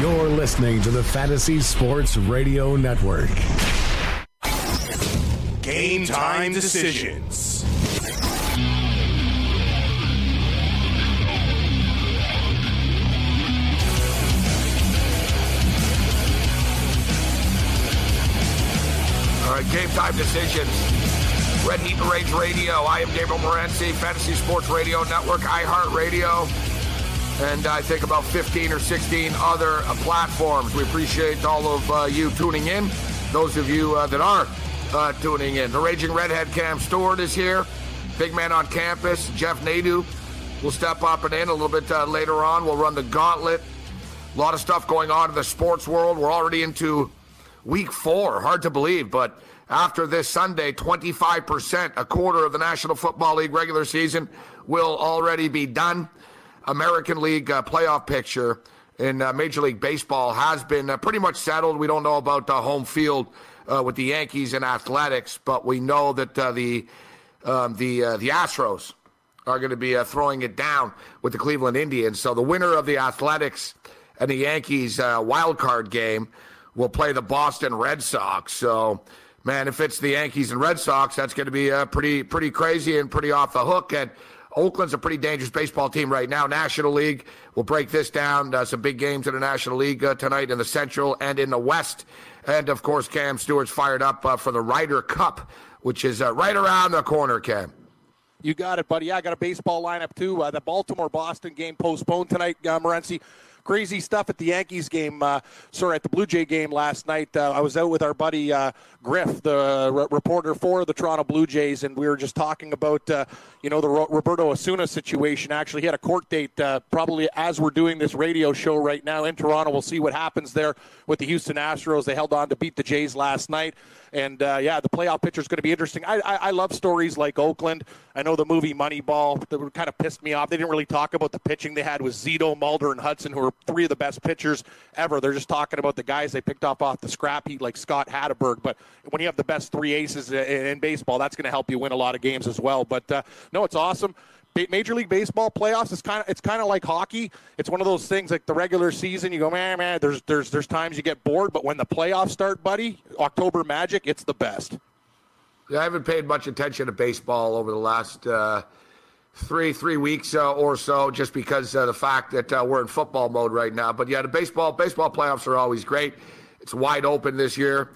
You're listening to the Fantasy Sports Radio Network. Game time decisions. All right, game time decisions. Red Heat and Rage Radio. I am Gabriel Morency, Fantasy Sports Radio Network, iHeartRadio, and I think about 15 or 16 other uh, platforms. We appreciate all of uh, you tuning in. Those of you uh, that are uh, tuning in. The Raging Redhead Cam Stewart is here. Big man on campus, Jeff Nadu will step up and in a little bit uh, later on. We'll run the gauntlet. A lot of stuff going on in the sports world. We're already into week four. Hard to believe, but after this Sunday, 25%, a quarter of the National Football League regular season will already be done. American League uh, playoff picture in uh, Major League Baseball has been uh, pretty much settled. We don't know about the home field uh, with the Yankees and Athletics, but we know that uh, the um, the uh, the Astros are going to be throwing it down with the Cleveland Indians. So the winner of the Athletics and the Yankees wild card game will play the Boston Red Sox. So man, if it's the Yankees and Red Sox, that's going to be uh, pretty pretty crazy and pretty off the hook. And Oakland's a pretty dangerous baseball team right now. National League, we'll break this down. Uh, some big games in the National League uh, tonight in the Central and in the West. And of course, Cam Stewart's fired up uh, for the Ryder Cup, which is uh, right around the corner, Cam. You got it, buddy. Yeah, I got a baseball lineup too. Uh, the Baltimore Boston game postponed tonight, uh, Morency crazy stuff at the Yankees game. Uh, sorry, at the Blue Jay game last night. Uh, I was out with our buddy uh, Griff, the re- reporter for the Toronto Blue Jays, and we were just talking about uh, you know the Ro- Roberto Osuna situation. Actually, he had a court date uh, probably as we're doing this radio show right now in Toronto. We'll see what happens there with the Houston Astros. They held on to beat the Jays last night. And uh, yeah, the playoff picture is going to be interesting. I, I, I love stories like Oakland. I know the movie Moneyball that kind of pissed me off. They didn't really talk about the pitching they had with Zito, Mulder, and Hudson, who are three of the best pitchers ever. They're just talking about the guys they picked off off the scrap heap, like Scott Hatteberg. But when you have the best three aces in, in baseball, that's going to help you win a lot of games as well. But uh, no, it's awesome. Major League Baseball playoffs is kind of it's kind of like hockey. It's one of those things like the regular season. You go, man, man. There's there's there's times you get bored, but when the playoffs start, buddy, October Magic, it's the best. Yeah, I haven't paid much attention to baseball over the last uh, three three weeks uh, or so, just because uh, the fact that uh, we're in football mode right now. But yeah, the baseball baseball playoffs are always great. It's wide open this year.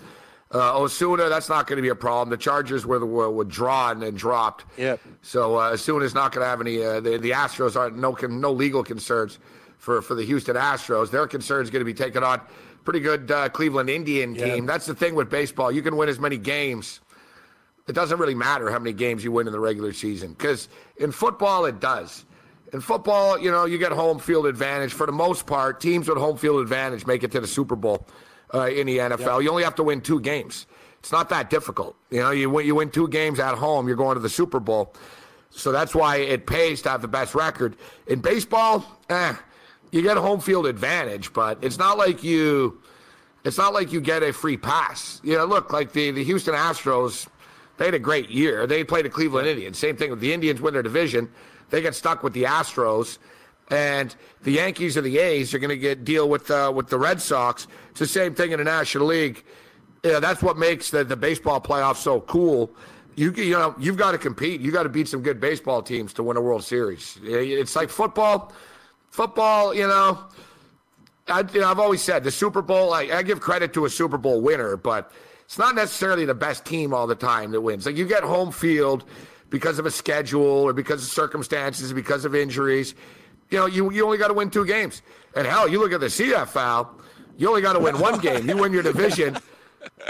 Uh, Osuna, that's not going to be a problem. The Chargers were, were, were drawn and dropped. Yep. So uh, Osuna's not going to have any. Uh, the, the Astros are no no legal concerns for, for the Houston Astros. Their concern is going to be taking on pretty good uh, Cleveland Indian team. Yep. That's the thing with baseball. You can win as many games. It doesn't really matter how many games you win in the regular season because in football it does. In football, you know, you get home field advantage. For the most part, teams with home field advantage make it to the Super Bowl uh, in the NFL. You only have to win two games. It's not that difficult. You know, you win, you win two games at home, you're going to the Super Bowl. So that's why it pays to have the best record. In baseball, eh, you get a home field advantage, but it's not like you it's not like you get a free pass. You know, look, like the, the Houston Astros, they had a great year. They played the Cleveland Indians. Same thing with the Indians win their division. They get stuck with the Astros and the Yankees or the A's are going to get deal with uh, with the Red Sox. It's the same thing in the National League. That's what makes the, the baseball playoffs so cool. You you know you've got to compete. You got to beat some good baseball teams to win a World Series. It's like football. Football, you know, I, you know I've always said the Super Bowl. I, I give credit to a Super Bowl winner, but it's not necessarily the best team all the time that wins. Like you get home field because of a schedule or because of circumstances, because of injuries you know, you, you only got to win two games. And hell, you look at the CFL, you only got to win one game. You win your division,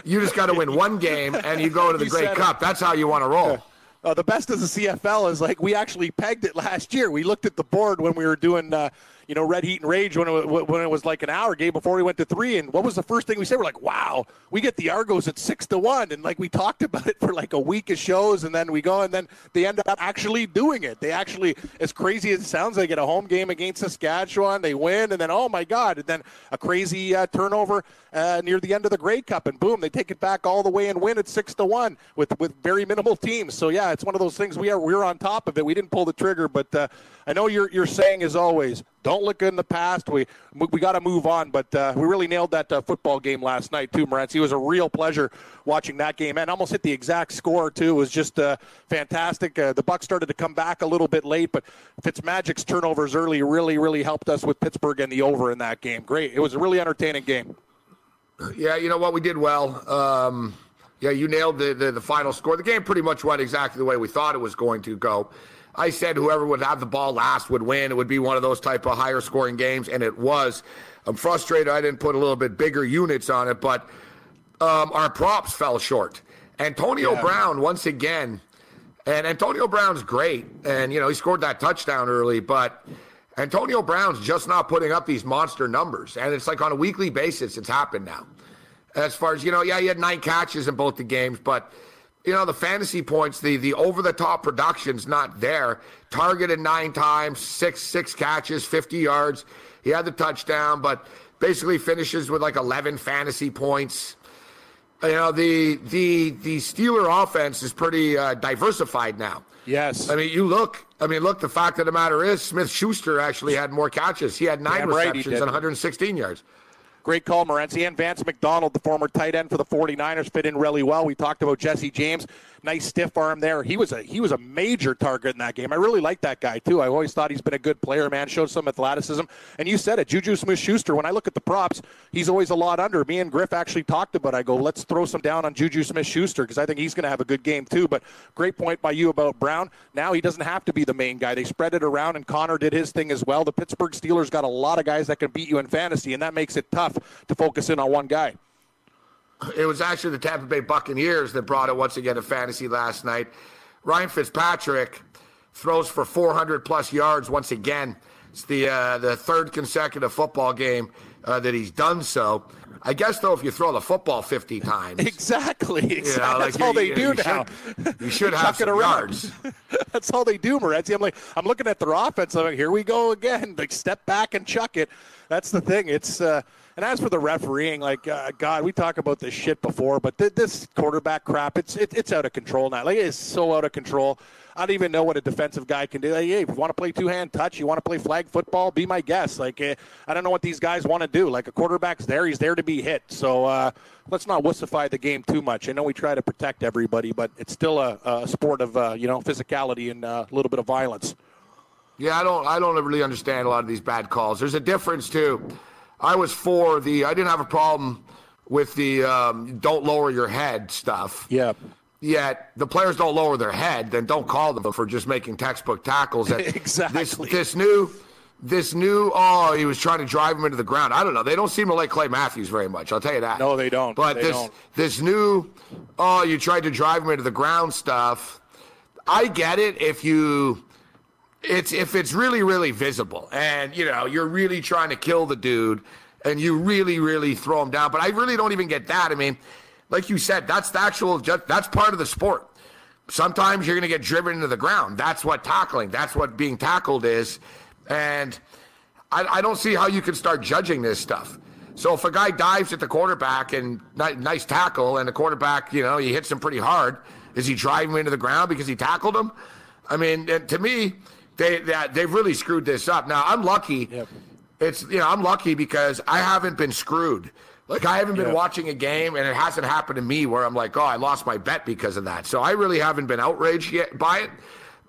you just got to win one game, and you go to the You Grey Cup. That's how you want to roll. Uh, the best of the CFL is like we actually pegged it last year. We looked at the board when we were doing, uh, you know, Red Heat and Rage when it, when it was like an hour game before we went to three. And what was the first thing we said? We're like, wow, we get the Argos at six to one. And like we talked about it for like a week of shows. And then we go and then they end up actually doing it. They actually, as crazy as it sounds, they get a home game against Saskatchewan. They win. And then, oh my God. And then a crazy uh, turnover uh, near the end of the Grey Cup. And boom, they take it back all the way and win at six to one with, with very minimal teams. So yeah, it's one of those things we are, we're on top of it. We didn't pull the trigger, but uh, I know you're, you're saying as always, don't look good in the past. We we got to move on, but uh, we really nailed that uh, football game last night too, Morency. It was a real pleasure watching that game, and almost hit the exact score too. It was just uh, fantastic. Uh, the Bucks started to come back a little bit late, but Fitzmagic's turnovers early really really helped us with Pittsburgh and the over in that game. Great. It was a really entertaining game. Yeah, you know what we did well. Um, yeah, you nailed the, the the final score. The game pretty much went exactly the way we thought it was going to go. I said whoever would have the ball last would win. It would be one of those type of higher scoring games, and it was. I'm frustrated I didn't put a little bit bigger units on it, but um, our props fell short. Antonio yeah. Brown once again, and Antonio Brown's great, and you know he scored that touchdown early, but Antonio Brown's just not putting up these monster numbers, and it's like on a weekly basis it's happened now. As far as you know, yeah, he had nine catches in both the games, but you know, the fantasy points, the the over the top production's not there. Targeted nine times, six six catches, 50 yards. He had the touchdown, but basically finishes with like 11 fantasy points. You know, the the the Steeler offense is pretty uh, diversified now. Yes. I mean, you look. I mean, look. The fact of the matter is, Smith Schuster actually had more catches. He had nine Damn receptions right and 116 yards. Great call, Morency. And Vance McDonald, the former tight end for the 49ers, fit in really well. We talked about Jesse James nice stiff arm there. He was a he was a major target in that game. I really like that guy too. I always thought he's been a good player, man. Showed some athleticism. And you said it, Juju Smith-Schuster. When I look at the props, he's always a lot under. Me and Griff actually talked about. It. I go, let's throw some down on Juju Smith-Schuster because I think he's going to have a good game too. But great point by you about Brown. Now he doesn't have to be the main guy. They spread it around, and Conner did his thing as well. The Pittsburgh Steelers got a lot of guys that can beat you in fantasy, and that makes it tough to focus in on one guy. It was actually the Tampa Bay Buccaneers that brought it once again to fantasy last night. Ryan Fitzpatrick throws for 400 plus yards once again. It's the uh, the third consecutive football game uh, that he's done so. I guess though, if you throw the football 50 times, exactly, exactly. You know, like that's all they do you now. Should, you should have some yards. that's all they do, Morency. I'm like, I'm looking at their offense. I'm like, here we go again. Like, step back and chuck it. That's the thing. It's. Uh, and as for the refereeing, like uh, God, we talk about this shit before, but th- this quarterback crap, it's it, it's out of control now. Like it is so out of control. I don't even know what a defensive guy can do. Like, hey, if you want to play two hand touch, you want to play flag football, be my guest. Like uh, I don't know what these guys want to do. Like a quarterback's there, he's there to be hit. So uh, let's not wussify the game too much. I know we try to protect everybody, but it's still a, a sport of uh, you know physicality and uh, a little bit of violence. Yeah, I don't I don't really understand a lot of these bad calls. There's a difference too I was for the. I didn't have a problem with the um, don't lower your head stuff. Yeah. Yet the players don't lower their head, then don't call them for just making textbook tackles. exactly. This, this new, this new. Oh, he was trying to drive him into the ground. I don't know. They don't seem to like Clay Matthews very much. I'll tell you that. No, they don't. But they this don't. this new. Oh, you tried to drive him into the ground stuff. I get it if you it's if it's really really visible and you know you're really trying to kill the dude and you really really throw him down. But i really don't even get that. I mean like you said that's the actual that's part of the sport. Sometimes you're going to get driven into the ground. That's what tackling that's what being tackled is. And I, I don't see how you can start judging this stuff. So if a guy dives at the quarterback and nice tackle and the quarterback you know he hits him pretty hard is he driving him into the ground because he tackled him? I mean to me they, they they've really screwed this up. Now I'm lucky. Yep. It's you know I'm lucky because I haven't been screwed. Like I haven't been yep. watching a game and it hasn't happened to me where I'm like, oh, I lost my bet because of that. So I really haven't been outraged yet by it.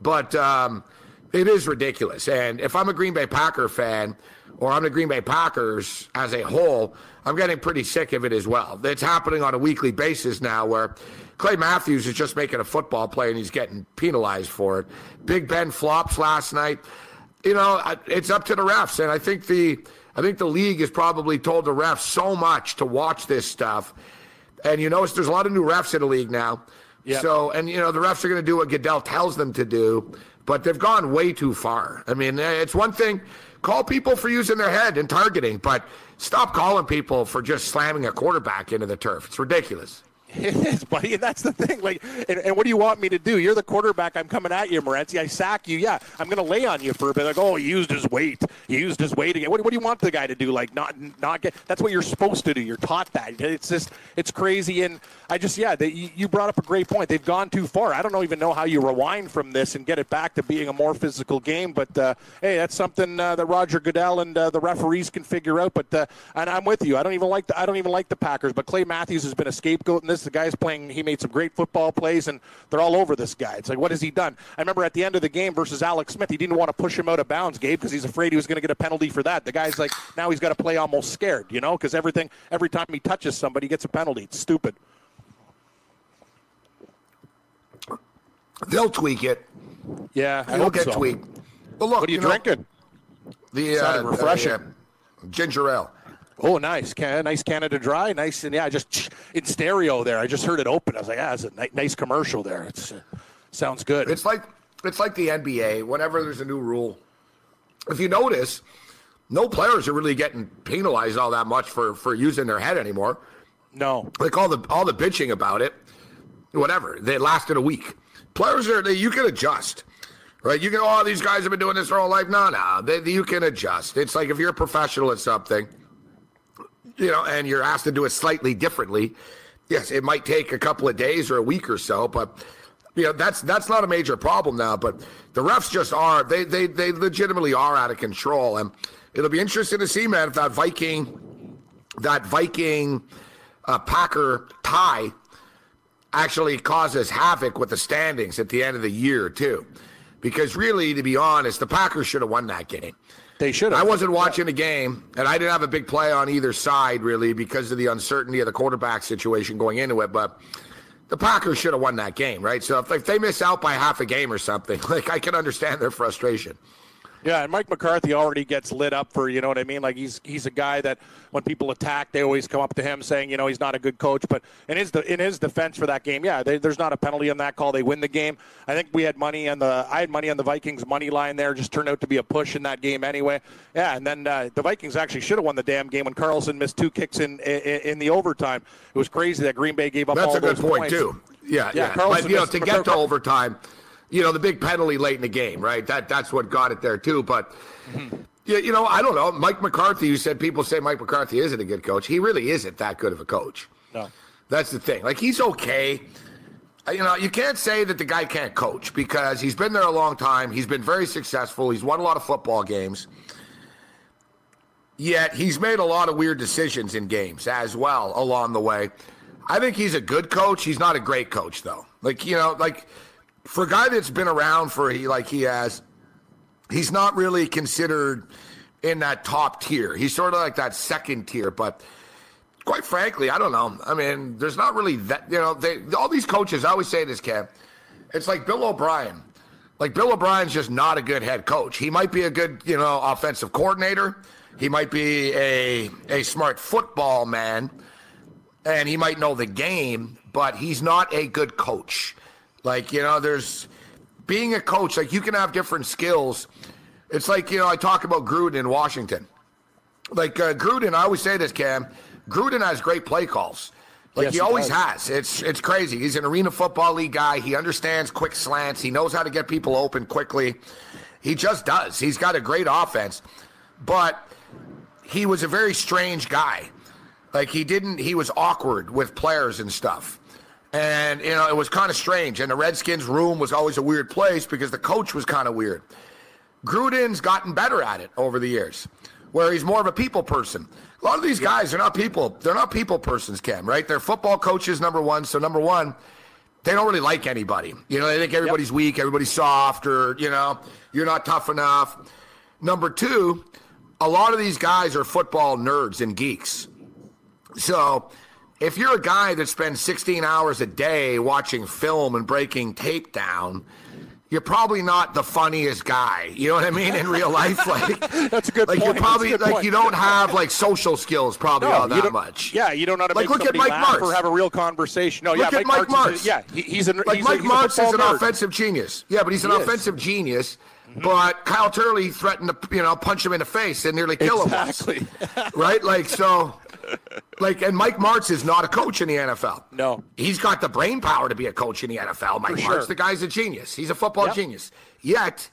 But um, it is ridiculous. And if I'm a Green Bay Packer fan or I'm the Green Bay Packers as a whole, I'm getting pretty sick of it as well. It's happening on a weekly basis now where Clay Matthews is just making a football play and he's getting penalized for it. Big Ben flops last night. You know, it's up to the refs, and I think the I think the league has probably told the refs so much to watch this stuff. And you notice there's a lot of new refs in the league now. Yep. So, and you know, the refs are going to do what Goodell tells them to do, but they've gone way too far. I mean, eh, it's one thing Call people for using their head and targeting, but stop calling people for just slamming a quarterback into the turf. It's ridiculous. It is, buddy, and that's the thing. Like, and, and, what do you want me to do? You're the quarterback. I'm coming at you, Morency. I sack you. Yeah, I'm going to lay on you for a bit. Like, oh, he used his weight. He used his weight again. What, what, do you want the guy to do? Like, not not get. That's what you're supposed to do. You're taught that. It's just, it's crazy. And I just, yeah, they, you brought up a great point. They've gone too far. I don't even know how you rewind from this and get it back to being a more physical game. But uh, hey, that's something uh, that Roger Goodell and uh, the referees can figure out. But uh, and I'm with you. I don't even like the I don't even like the Packers. But Clay Matthews has been a scapegoat in this. The guy's playing. He made some great football plays, and they're all over this guy. It's like, what has he done? I remember at the end of the game versus Alex Smith, he didn't want to push him out of bounds, Gabe, because he's afraid he was going to get a penalty for that. The guy's like, now he's got to play almost scared, you know, because everything, every time he touches somebody, he gets a penalty. It's stupid. They'll tweak it. Yeah, I It'll get so. tweaked. But look, What are you, know, drinking? the Sounded uh, refreshing. uh, ginger ale. Oh, nice, Can- nice Canada Dry, nice, and yeah, just in stereo there. I just heard it open. I was like, ah, it's a ni- nice commercial there. It's uh, sounds good. It's like it's like the NBA. Whenever there's a new rule, if you notice, no players are really getting penalized all that much for for using their head anymore. no, Like all the all the bitching about it, whatever. They lasted a week. Players are they, you can adjust, right? You can oh these guys have been doing this their whole life. No, no, they, you can adjust. It's like if you're a professional at something, you know, and you're asked to do it slightly differently. Yes, it might take a couple of days or a week or so, but you know that's that's not a major problem now. But the refs just are they they they legitimately are out of control, and it'll be interesting to see, man, if that Viking that Viking uh, Packer tie actually causes havoc with the standings at the end of the year too. Because really, to be honest, the Packers should have won that game. They should have. I wasn't watching the game, and I didn't have a big play on either side really because of the uncertainty of the quarterback situation going into it. But the Packers should have won that game, right? So if, if they miss out by half a game or something, like I can understand their frustration. Yeah, and Mike McCarthy already gets lit up for you know what I mean. Like he's he's a guy that when people attack, they always come up to him saying you know he's not a good coach. But in his in his defense for that game, yeah, they, there's not a penalty on that call. They win the game. I think we had money on the I had money on the Vikings money line there. Just turned out to be a push in that game anyway. Yeah, and then uh, the Vikings actually should have won the damn game when Carlson missed two kicks in in, in the overtime. It was crazy that Green Bay gave up. That's all a good point points. too. Yeah, Yeah, yeah. Carlson But you know, to get to overtime, you know, the big penalty late in the game, right? That that's what got it there too. But Mm-hmm. yeah, you know, I don't know. Mike McCarthy, you said people say Mike McCarthy isn't a good coach. He really isn't that good of a coach. No. That's the thing. Like he's okay. Uh, You know, you can't say that the guy can't coach because he's been there a long time. He's been very successful. He's won a lot of football games. Yet he's made a lot of weird decisions in games as well along the way. I think he's a good coach. He's not a great coach though. Like, you know, like for a guy that's been around for he like he has, he's not really considered in that top tier. He's sort of like that second tier, but quite frankly, I don't know. I mean, there's not really that, you know, they, all these coaches, I always say this, Cam, it's like Bill O'Brien. Like Bill O'Brien's just not a good head coach. He might be a good, you know, offensive coordinator. He might be a a smart football man, and he might know the game, but he's not a good coach. Like, you know, there's being a coach, like you can have different skills. It's like, you know, I talk about Gruden in Washington like uh, Gruden, I always say this, Cam. Gruden has great play calls. Like Yes, he always has. It's it's crazy. He's an arena football league guy. He understands quick slants. He knows how to get people open quickly. He just does. He's got a great offense, but he was a very strange guy. Like he didn't. He was awkward with players and stuff. And you know it was kind of strange. And the Redskins room was always a weird place because the coach was kind of weird. Gruden's gotten better at it over the years, where he's more of a people person. A lot of these guys are not people. They're not people persons, Cam. Right? They're football coaches. Number one. So number one, they don't really like anybody. You know, they think everybody's weak, everybody's soft, or you know, you're not tough enough. Number two, a lot of these guys are football nerds and geeks. So if you're a guy that spends 16 hours a day watching film and breaking tape down, you're probably not the funniest guy. You know what I mean? In real life, like That's a good like point. you're probably like point. you don't have like social skills probably all that much. Yeah, you don't know how to Like, make look at Mike laugh Martz. or have a real conversation. No, Look yeah, at Mike Martz is yeah, he, he's a Like he's Mike a, Martz is an nerd. offensive genius. Yeah, but he's an He is. offensive genius mm-hmm. But Kyle Turley threatened to, you know, punch him in the face and nearly kill exactly. him once. right? Like, so, like, and Mike Martz is not a coach in the NFL. No. He's got the brain power to be a coach in the NFL. Mike For Martz, sure. the guy's a genius. He's a football Yep. genius. Yet,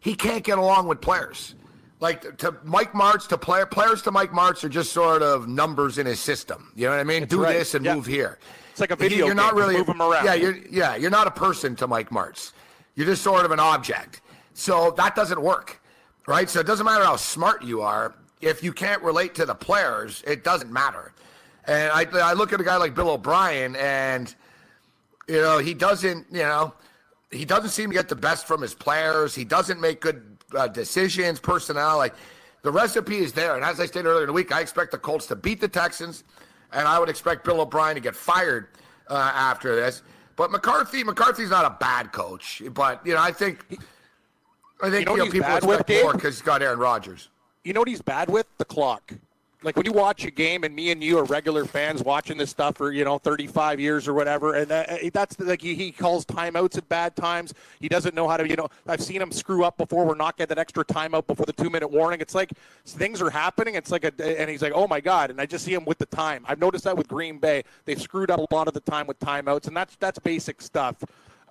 he can't get along with players. Like to Mike Martz to player players to Mike Martz are just sort of numbers in his system. You know what I mean? Do right. this and Yeah. move here. It's like a He- video You're not really Move 'em around. Yeah, you're yeah, you're not a person to Mike Martz. You're just sort of an object. So that doesn't work, right? So it doesn't matter how smart you are if you can't relate to the players. It doesn't matter. And I I look at a guy like Bill O'Brien and you know he doesn't you know he doesn't seem to get the best from his players. He doesn't make good uh, decisions, personnel. Like the recipe is there. And as I stated earlier in the week, I expect the Colts to beat the Texans, and I would expect Bill O'Brien to get fired uh, after this. But McCarthy, McCarthy's not a bad coach, but you know I think I think You know you know, people expect more because he's got Aaron Rodgers. You know what he's bad with? The clock. Like when you watch a game, and me and you are regular fans watching this stuff for you know 35 years or whatever, and uh, that's like he, he calls timeouts at bad times. He doesn't know how to, you know. I've seen him screw up before. We're not getting that extra timeout before the two minute warning. It's like things are happening. It's like a, and he's like, oh my god, and I just see him with the time. I've noticed that with Green Bay, they've screwed up a lot of the time with timeouts, and that's that's basic stuff.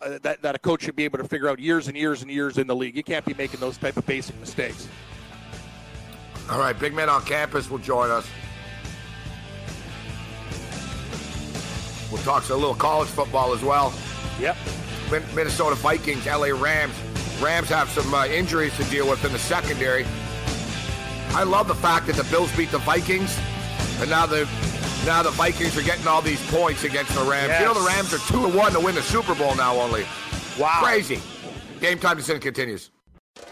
Uh, that, that a coach should be able to figure out years and years and years in the league. You can't be making those type of basic mistakes. All right, big man on campus will join us. We'll talk a little college football as well. Yep. Min- Minnesota Vikings, LA Rams. Rams have some uh, injuries to deal with in the secondary. I love the fact that the Bills beat the Vikings, and now the now the Vikings are getting all these points against the Rams. You know the Rams are two to one to win the Super Bowl now. Only Wow. crazy. Game time decision continues.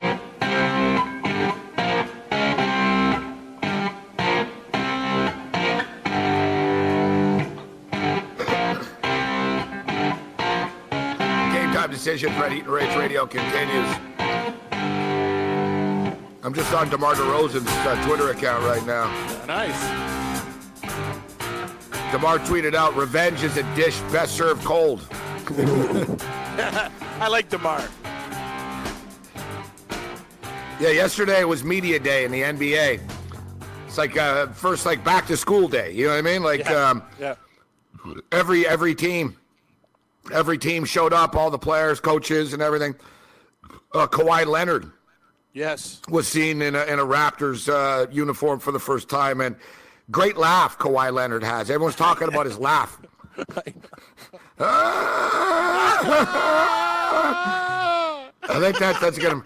Game time decision. Red Heat and Rage Radio continues. I'm just on DeMar DeRozan's uh, Twitter account right now. Nice. DeMar tweeted out, "Revenge is a dish best served cold." I like Demar. Yeah, yesterday was media day in the NBA. It's like uh, first like back to school day. You know what I mean? Like Yeah. um, yeah. every every team, every team showed up, all the players, coaches, and everything. Uh, Kawhi Leonard Yes. was seen in a, in a Raptors uh, uniform for the first time, and great laugh Kawhi Leonard has. Everyone's talking about his laugh. I think that that's gonna.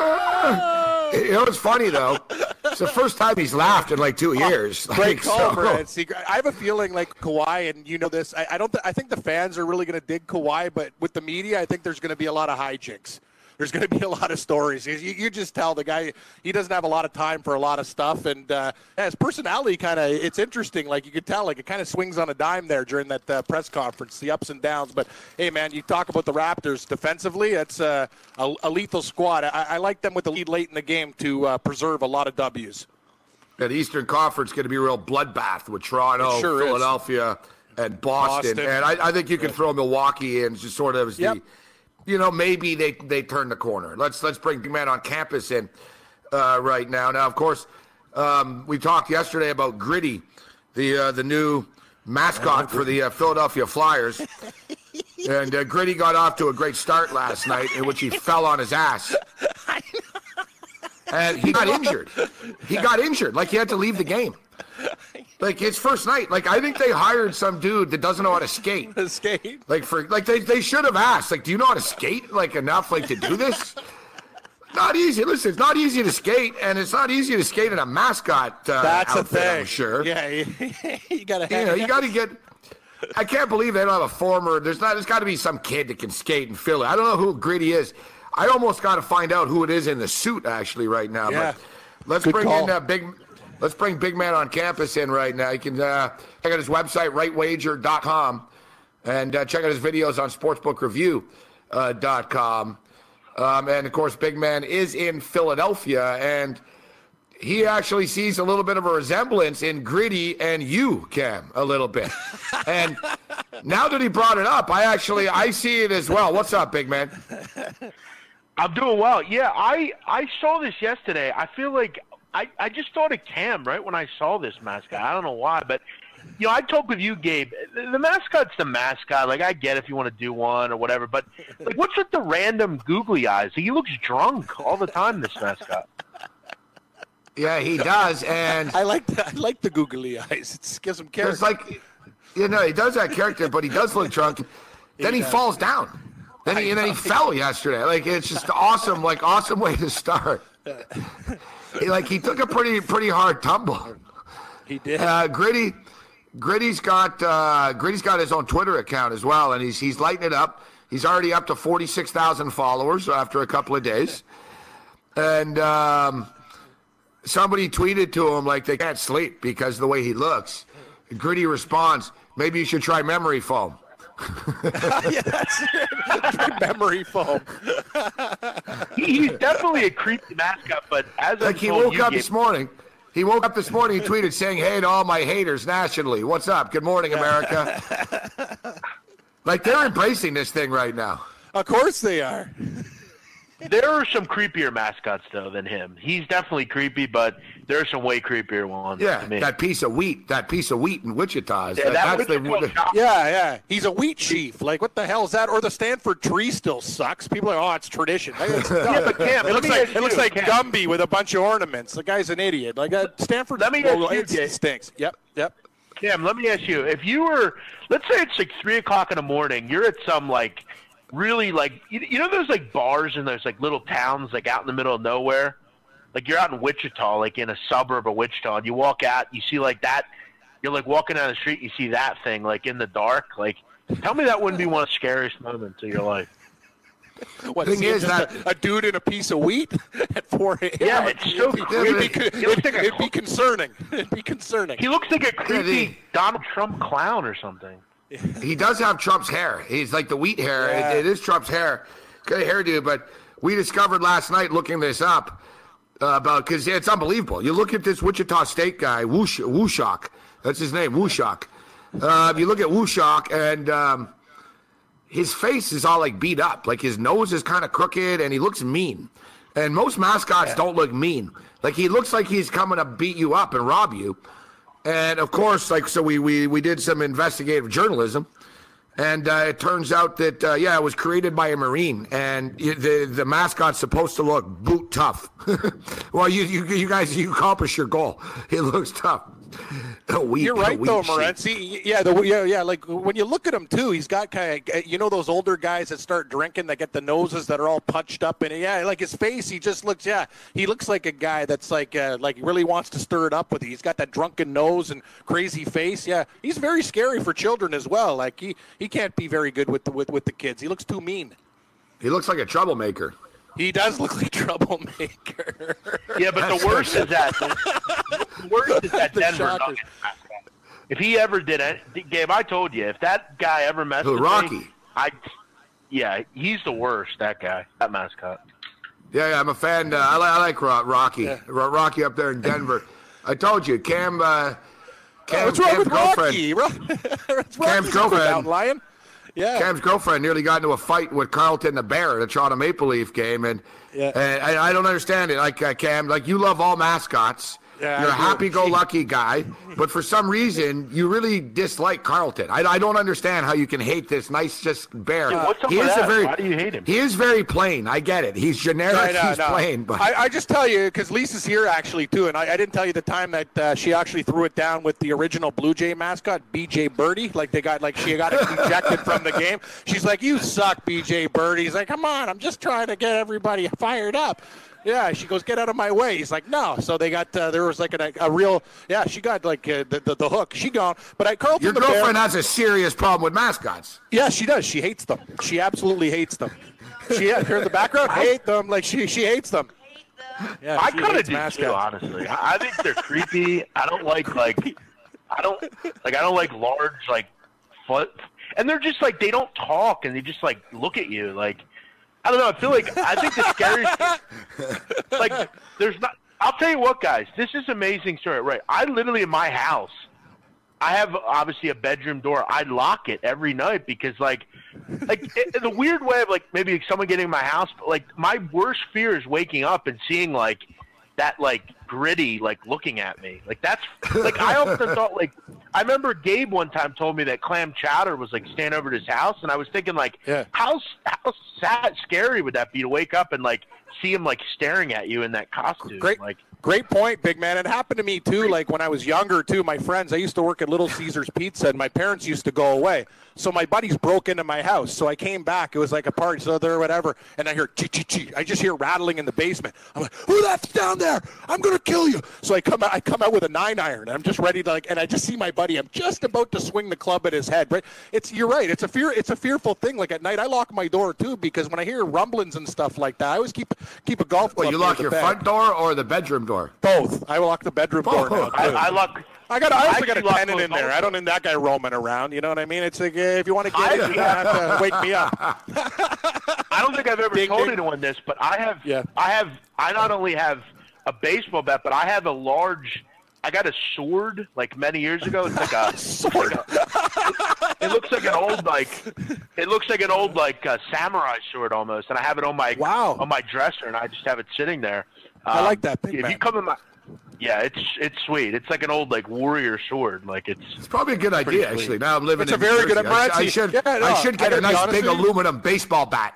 Oh. You know what's funny though? It's the first time he's laughed in like two years. Great Like, call, so- Brad. See, I have a feeling like Kawhi, and you know this. I, I don't. Th- I think the fans are really going to dig Kawhi, but with the media, I think there's going to be a lot of hijinks. There's going to be a lot of stories. You, you just tell the guy he doesn't have a lot of time for a lot of stuff, and uh, his personality kind of it's interesting. Like you could tell, like it kind of swings on a dime there during that uh, press conference, the ups and downs. But hey, man, you talk about the Raptors defensively. It's uh, a, a lethal squad. I, I like them with the lead late in the game to uh, preserve a lot of Ws. That Eastern Conference going to be a real bloodbath with Toronto, sure is. Philadelphia, and Boston. Boston. And I, I think you can throw Milwaukee in just sort of as Yep. the, you know, maybe they they turn the corner. Let's let's bring Big Man on campus in uh, right now. Now, of course, um, we talked yesterday about Gritty, the uh, the new mascot for the uh, Philadelphia Flyers. And uh, Gritty got off to a great start last night, in which he fell on his ass. And he got injured. He got injured. Like he had to leave the game. Like his first night. Like I think they hired some dude that doesn't know how to skate. Skate. Like for like they, they should have asked. Like, do you know how to skate? Like enough like to do this? Not easy. Listen, it's not easy to skate, and it's not easy to skate in a mascot uh, That's a thing. I'm sure. Yeah, you, you gotta. You know, you got to get. I can't believe they don't have a former. There's not. There's got to be some kid that can skate in Philly. I don't know who Gritty is. I almost got to find out who it is in the suit actually right now. Yeah. But let's Good bring call. in uh, big. Let's bring Big Man on campus in right now. You can uh, check out his website, rightwager.com, and uh, check out his videos on sportsbookreview.com. Um, and of course, Big Man is in Philadelphia, and he actually sees a little bit of a resemblance in Gritty and you, Cam, a little bit. and now that he brought it up, I actually I see it as well. What's up, Big Man? I'm doing well. Yeah, I I saw this yesterday. I feel like I I just thought of Cam right when I saw this mascot. I don't know why, but you know, I talked with you, Gabe. The, the mascot's the mascot. Like I get if you want to do one or whatever, but like, what's with the random googly eyes? He looks drunk all the time. This mascot. Yeah, he does, and I like the, I like the googly eyes. It gives him character. it's character. like you know he does that character, but he does look drunk. Then he, does. falls down. Then he and then he fell yesterday. Like it's just awesome, like awesome way to start. He, like he took a pretty pretty hard tumble. he did. Uh, Gritty, Gritty's got uh, Gritty's got his own Twitter account as well, and he's he's lighting it up. He's already up to forty six thousand followers after a couple of days, and um, somebody tweeted to him like they can't sleep because of the way he looks. Gritty responds, "Maybe you should try memory foam." Yeah, that's it. memory foam. He, he's definitely a creepy mascot, but as Like I he told woke up Gabe, this morning. He woke up this morning. He tweeted saying, "Hey to all my haters nationally, what's up? Good morning, America." like they're embracing this thing right now. Of course they are. there are some creepier mascots though than him. He's definitely creepy, but there are some way creepier ones. Yeah, to me. that piece of wheat, that piece of wheat in Wichita. is- Yeah, that that's Wichita the, Yeah, yeah. He's a wheat chief. Like, what the hell is that? Or the Stanford tree still sucks. People are, oh, it's tradition. Yeah, but Cam, it looks like ask it looks you, like Cam. Gumby with a bunch of ornaments. The guy's an idiot. Like uh, Stanford. Let me ask you, it stinks. Yep, yep. Cam, let me ask you: If you were, let's say it's like three o'clock in the morning, you're at some like really like you, you know those like bars in those like little towns like out in the middle of nowhere. Like you're out in Wichita, like in a suburb of Wichita, and you walk out, you see like that. You're like walking down the street, you see that thing like in the dark. Like, tell me that wouldn't be one of the scariest moments of your life. What, Thing is that- a, a dude in a piece of wheat at 4 a.m. Yeah, it's so it'd be, creepy. it'd be, He looks like a- it'd be concerning. It'd be concerning. He looks like a creepy the- Donald Trump clown or something. he does have Trump's hair. He's like the wheat hair. Yeah. It, it is Trump's hair. Good hairdo, but we discovered last night looking this up uh, about because it's unbelievable. You look at this Wichita State guy, WuShock. That's his name, WuShock. Uh, you look at WuShock, and um, his face is all like beat up. Like his nose is kind of crooked, and he looks mean. And most mascots don't look mean. Like he looks like he's coming to beat you up and rob you. And of course, like so, we we we did some investigative journalism, and uh, it turns out that uh, yeah, it was created by a marine, and the the mascot's supposed to look boot tough. well, you you you guys you accomplished your goal. It looks tough. You're right though. Morency. Yeah, the, yeah, yeah. Like when you look at him too, he's got kind of you know those older guys that start drinking, that get the noses that are all punched up, and yeah, like his face, he just looks. Yeah, he looks like a guy that's like uh, like really wants to stir it up with you. He's got that drunken nose and crazy face. Yeah, he's very scary for children as well. Like he he can't be very good with the with, with the kids. He looks too mean. He looks like a troublemaker. He does look like a troublemaker. Yeah, but the worst is that the worst is that The Denver. Nuggets. If he ever did it, Gabe, I told you, if that guy ever messed Who, with Rocky? me, I, yeah, he's the worst. That guy, that mascot. Yeah, yeah I'm a fan. Uh, I, li- I like Rocky. Ro- Rocky up there in Denver. I told you, Cam. Uh, Cam What's wrong Cam's with girlfriend. Rocky? Cam's girlfriend. mountain lion. Yeah. Cam's girlfriend nearly got into a fight with Carlton the Bear at a Toronto Maple Leaf game, and, Yeah. and I, I don't understand it. Like uh, Cam, like you love all mascots. Yeah, You're I a do. happy-go-lucky guy, but for some reason you really dislike Carlton. I, I don't understand how you can hate this nice just bear. Yeah, what's up he with is that? a very, Why do you hate him? He is very plain. I get it. He's generic. I know, he's no. plain, but I, I just tell you because Lisa's here actually too, and I, I didn't tell you the time that uh, she actually threw it down with the original Blue Jay mascot, BJ Birdie. Like they got like she got ejected from the game. She's like, "You suck, BJ Birdie." He's like, "Come on, I'm just trying to get everybody fired up." Yeah, she goes, get out of my way. He's like, no. So they got uh, there was like a, a real yeah. She got like uh, the, the the hook. She gone, but I Carlton Your the girlfriend Bear, has a serious problem with mascots. yeah, she does. She hates them. She absolutely hates them. She yeah, here in the background hate them like she she hates them. Yeah, I she kind of hates do too, honestly. I, I think they're creepy. I don't like like I don't like I don't like large like foot, and they're just like they don't talk and they just like look at you like I don't know. I feel like I think the scariest like there's not. I'll tell you what, guys. This is amazing story, right? I literally in my house. I have obviously a bedroom door. I lock it every night because, like, like in the weird way of like maybe someone getting in my house. But like my worst fear is waking up and seeing like that like gritty like looking at me. Like that's like I often thought like I remember Gabe one time told me that clam chowder was like standing over at his house, and I was thinking like Yeah. how how sad scary would that be to wake up and like see him like staring at you in that costume? Great, like great point, big man. It happened to me too. Like when I was younger too. My friends, I used to work at Little Caesars Pizza, and my parents used to go away. So my buddies broke into my house. So I came back. It was like a party, so there, whatever. And I hear chee chee chee. I just hear rattling in the basement. I'm like, who that's down there? I'm gonna kill you. So I come out. I come out with a nine iron. And I'm just ready to like. And I just see my buddy. I'm just about to swing the club at his head. Right? It's you're right. It's a fear. It's a fearful thing. Like at night, I lock my door too because when I hear rumblings and stuff like that, I always keep keep a golf club. Well, you lock your bed. front door or the bedroom door? Both. I lock the bedroom door now. I, too. I look. I got. I also I got a tenant in there. also. I don't need that guy roaming around. You know what I mean? It's like uh, if you want to get I- it, you have to wake me up. I don't think I've ever Ding, told ding. anyone this, but I have. Yeah. I have. I not only have a baseball bat, but I have a large. I got a sword like many years ago. It's like a Sword. It looks like an old like. It looks like an old like uh, samurai sword almost, and I have it on my Wow. on my dresser, and I just have it sitting there. I Um, like that, big If man. you come in my. Yeah, it's it's sweet. It's like an old like warrior sword. Like it's It's probably a good idea, sweet. actually. Now I'm living It's in a very Jersey. good- I, I should, yeah, no, I should get gotta a nice honest big aluminum baseball bat.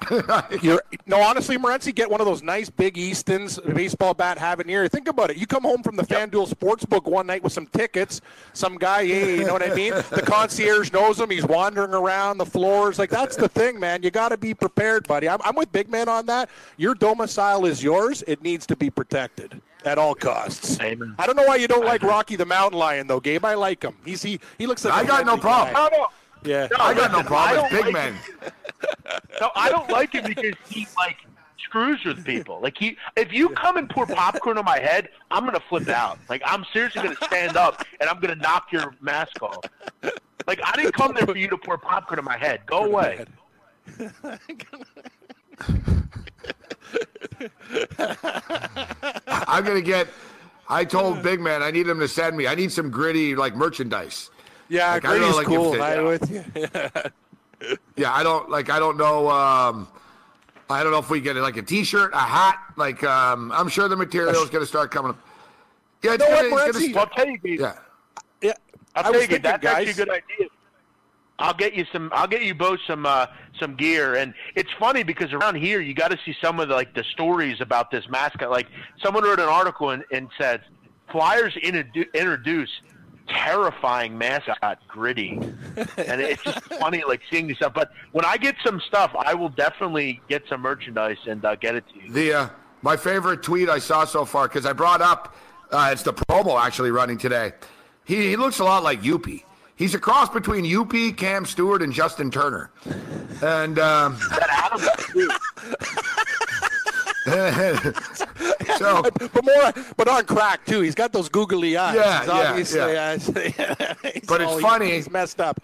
You're no, honestly, Morency, get one of those nice big Eastons baseball bat have it near. Think about it. You come home from the FanDuel Sportsbook one night with some tickets. Some guy, hey, you know what I mean? The concierge knows him. He's wandering around the floors. Like that's the thing, man. You got to be prepared, buddy. I'm, I'm with Big Man on that. Your domicile is yours. It needs to be protected at all costs. Amen. I don't know why you don't like Rocky the Mountain Lion, though, Gabe. I like him. He's he he looks like I a got no problem. guy. I don't. Yeah. No, I got no listen, I problem with don't big like men. No, I don't like him because he like screws with people. Like he, if you come and pour popcorn on my head, I'm gonna flip out. Like I'm seriously gonna stand up and I'm gonna knock your mask off. Like I didn't come there for you to pour popcorn on my head. Go away. I'm gonna get. I told Big Man I need him to send me. I need some gritty like merchandise. Yeah, Like, I don't like cool. him to- I yeah. with you. Yeah, I don't like. I don't know. Um, I don't know if we get like a T-shirt, a hat. Like, um, I'm sure the material is gonna start coming. up. Yeah, it's know gonna, what, it's gonna Morency? Well, I'll tell you, Gabe, yeah. Yeah, I'll I tell was you, thinking, that's actually a good idea. I'll get you some. I'll get you both some uh, some gear, and it's funny because around here you got to see some of the, like the stories about this mascot. Like someone wrote an article and, and said Flyers introdu- introduce terrifying mascot Gritty, and it's just funny like seeing this stuff. But when I get some stuff, I will definitely get some merchandise and uh, get it to you. The uh, my favorite tweet I saw so far because I brought up uh, it's the promo actually running today. He, he looks a lot like Youppi. He's a cross between UP, Cam Stewart, and Justin Turner. And um, so but more, but on crack too. He's got those googly eyes. Yeah, yeah, obviously, uh, But it's all- funny. He's messed up.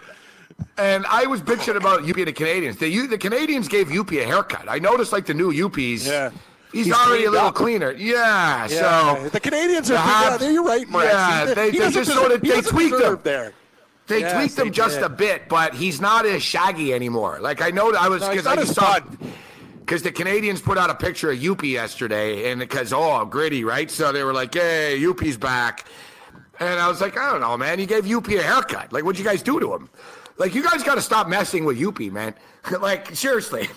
and I was bitching about Youppi and the Canadiens. The, the Canadiens gave Youppi a haircut. I noticed like the new Youppis. Yeah. He's, He's already a little up. cleaner. Yeah. Yeah, So the Canadiens are. the yeah, you're right, Morency. Yeah, He they- they just sort of- they tweaked him. there. They Yes, tweaked they him just a bit, but he's not as shaggy anymore. Like I know I was No, because I just saw because the Canadiens put out a picture of Youppi yesterday, and because oh gritty, right? So they were like, "Hey, Youppi's back," and I was like, "I don't know, man. You gave Youppi a haircut. Like, what'd you guys do to him? Like, you guys got to stop messing with Youppi, man. like, seriously.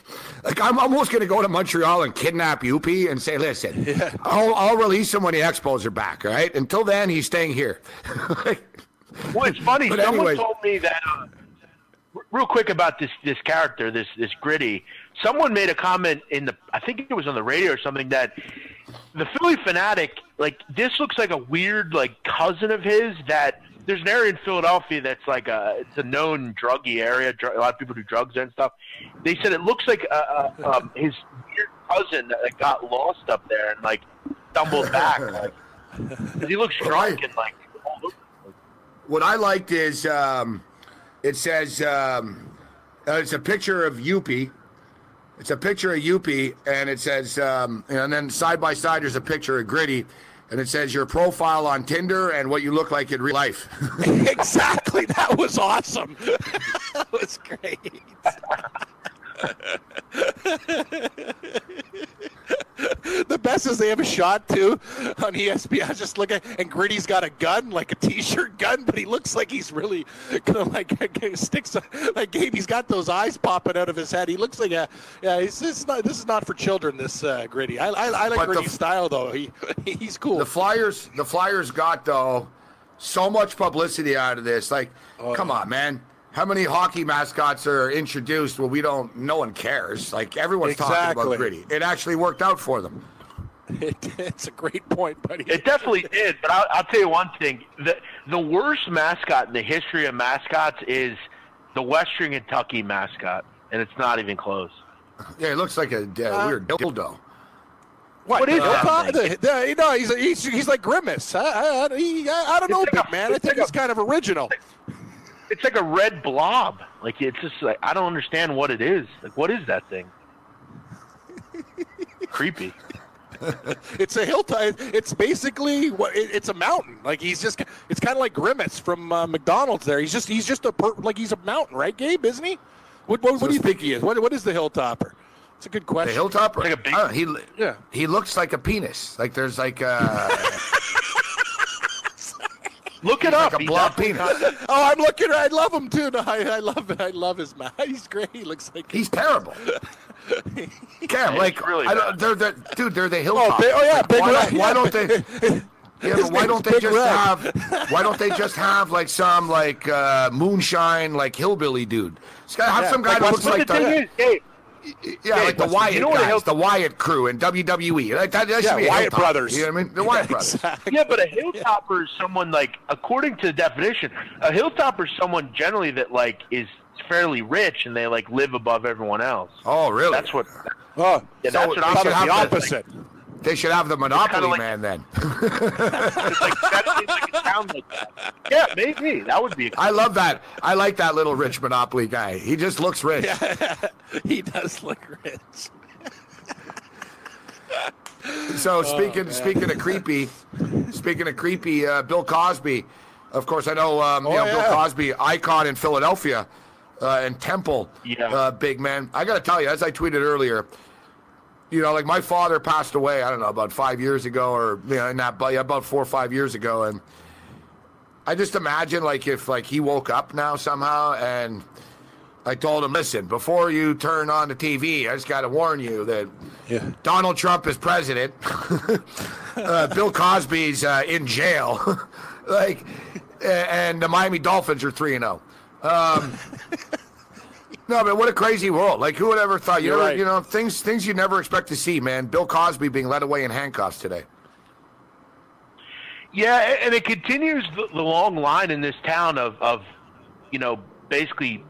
Like, I'm almost gonna go to Montreal and kidnap Youppi and say, listen, I'll, I'll release him when the Expos are back. All right. Until then, he's staying here. Well, it's funny. Someone anyways- told me that. Uh, real quick about this this character, this this gritty. Someone made a comment in the. I think it was on the radio or something that the Phillie Phanatic, like this looks like a weird like cousin of his that there's an area in Philadelphia that's like a it's a known druggy area. Dr- a lot of people do drugs there and stuff. They said it looks like uh, uh, um, his weird cousin that got lost up there and like stumbled back. Like, he looks drunk and like. all over. What I liked is um, it says um, uh, it's a picture of Youppi. It's a picture of Youppi, and it says, um, and then side by side there's a picture of Gritty, and it says your profile on Tinder and what you look like in real life. exactly. That was awesome. that was great. The best is they have a shot too on ESPN. Just looking, and Gritty's got a gun, like a T-shirt gun, but he looks like he's really gonna like sticks like Gabe. He's got those eyes popping out of his head. He looks like a yeah. He's, this is not this is not for children. This uh, Gritty. I I, I like But the- style though. He he's cool. The Flyers, the Flyers got though so much publicity out of this. Like, come on, man. How many hockey mascots are introduced well we don't? No one cares. Like everyone's talking about Gritty. It actually worked out for them. It, it's a great point, buddy. It definitely did, but I'll, I'll tell you one thing: the the worst mascot in the history of mascots is the Western Kentucky mascot, and it's not even close. Yeah, it looks like a uh, weird dildo. What, What is Hilltop? that thing? The, the, no, he's, he's he's like Grimace. I, I, I- he, I, I don't know, It's like big a- man. I it's think like it's kind of original. It's like a red blob. Like it's just like I don't understand what it is. Like what is that thing? Creepy. It's a hilltop. It's basically what it, it's a mountain. Like he's just. It's kind of like Grimace from uh, McDonald's. There, he's just he's just a per, like he's a mountain, right, Gabe? Isn't he? What what, what do you think he is? What what is the hilltopper? It's a good question. The hilltopper. Like a big- I know, he Yeah. he looks like a penis. Like there's like a Look it up. like a He blob definitely penis. Oh, I'm looking. I love him too. No, I, I love it. I love his mouth. He's great. He looks like He's terrible. Cam, like really I don't, they're, they're dude, they're the hilltop. big- oh, yeah, Like, Big why, Red, don't, why yeah. don't they? Yeah, but why don't they just Red. have? Why don't they just have like some like uh, moonshine like hillbilly dude? Have Yeah, some guy like that looks like But the the, thing is, Dave, yeah, like the Wyatt you know guys, hill- the Wyatt crew in WWE. Like, that, that should Yeah, be Wyatt brothers. You know what I mean? The Wyatt brothers. Exactly. Yeah, but a hilltopper is someone like, according to the definition, a hilltopper is someone generally that like is fairly rich and they like live above everyone else. Oh, really? That's what. Oh, Yeah, So that's what I'm should the have saying. the- opposite. They should have the Monopoly like- man then. It's like that seems like it sounds like that. Yeah, maybe that would be. A, I love that. I like that little rich Monopoly guy. He just looks rich. Yeah, he does look rich. So speaking speaking of creepy, speaking of creepy, uh, Bill Cosby. Of course, I know, um, you Oh, know Bill. Cosby, icon in Philadelphia uh, and Temple. Yeah. Uh, big man. I got to tell you, as I tweeted earlier, you know, like my father passed away. I don't know about five years ago, or you know, that but about four or five years ago, and I just imagine like if like he woke up now somehow and. I told him, listen, before you turn on the TV, I just got to warn you that Yeah. Donald Trump is president. uh, Bill Cosby's uh, in jail. like, and the Miami Dolphins are 3 and 0. Um, no, but what a crazy world. Like, who would ever thought, you You're know, right. you know, things things you never expect to see, man. Bill Cosby being led away in handcuffs today. yeah, and it continues the, the long line in this town of of you know basically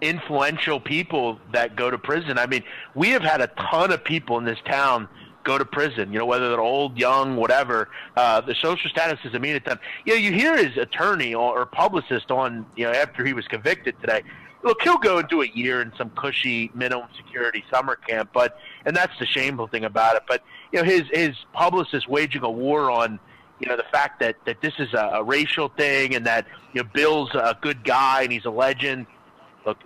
influential people that go to prison. I mean, we have had a ton of people in this town go to prison. You know, whether they're old, young, whatever. Uh, the social status doesn't mean a ton. You know, you hear his attorney or, or publicist on you know after he was convicted today. Look, he'll go and do a year in some cushy minimum security summer camp, but and that's the shameful thing about it. But you know, his his publicist waging a war on you know the fact that that this is a, a racial thing and that you know Bill's a good guy and he's a legend. Look,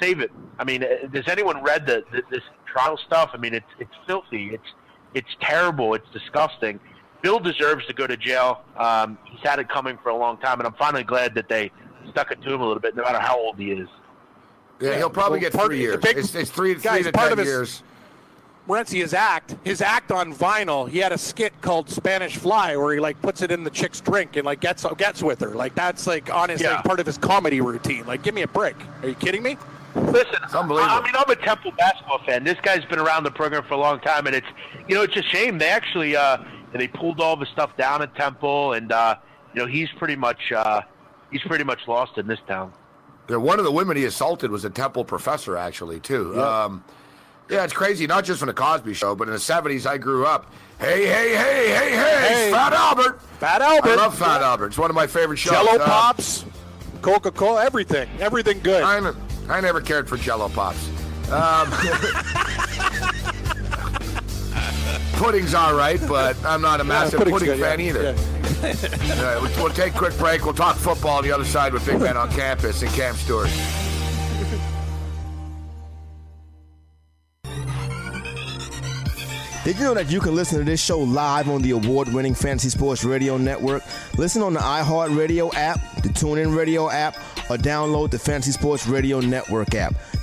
save it. I mean, uh, has anyone read the, the this trial stuff? I mean, it's it's filthy. It's it's terrible. It's disgusting. Bill deserves to go to jail. Um, he's had it coming for a long time, and I'm finally glad that they stuck it to him a little bit, no matter how old he is. Yeah, he'll probably Well, get part- three the years. big- it's, it's three, guys, three to part ten of his- years. Morency, his act, his act on vinyl, he had a skit called Spanish Fly where he like puts it in the chick's drink and like gets gets with her. Like that's like on his Yeah. like part of his comedy routine. Like, give me a break. Are you kidding me? Listen, It's unbelievable. I mean, I'm a Temple basketball fan. This guy's been around the program for a long time, and it's you know it's a shame they actually uh, they pulled all the stuff down at Temple, and uh, you know he's pretty much uh, he's pretty much lost in this town. Yeah, one of the women he assaulted was a Temple professor, actually, too. Um, yeah, it's crazy. Not just from the Cosby Show, but in the '70s, I grew up. Hey, hey, hey, hey, hey, Hey. Fat Albert. Fat Albert. I love Fat Albert. It's one of my favorite shows. Jello Uh, pops, Coca Cola, everything, everything good. I'm, I never cared for Jello pops. Um, pudding's all right, but I'm not a massive pudding's pudding good, yeah. fan either. Yeah. All right, we'll, we'll take a quick break. We'll talk football on the other side with Big Ben on campus and Cam Stewart. Did you know that you can listen to this show live on the award winning Fantasy Sports Radio Network? Listen on the iHeartRadio app, the TuneIn Radio app, or download the Fantasy Sports Radio Network app.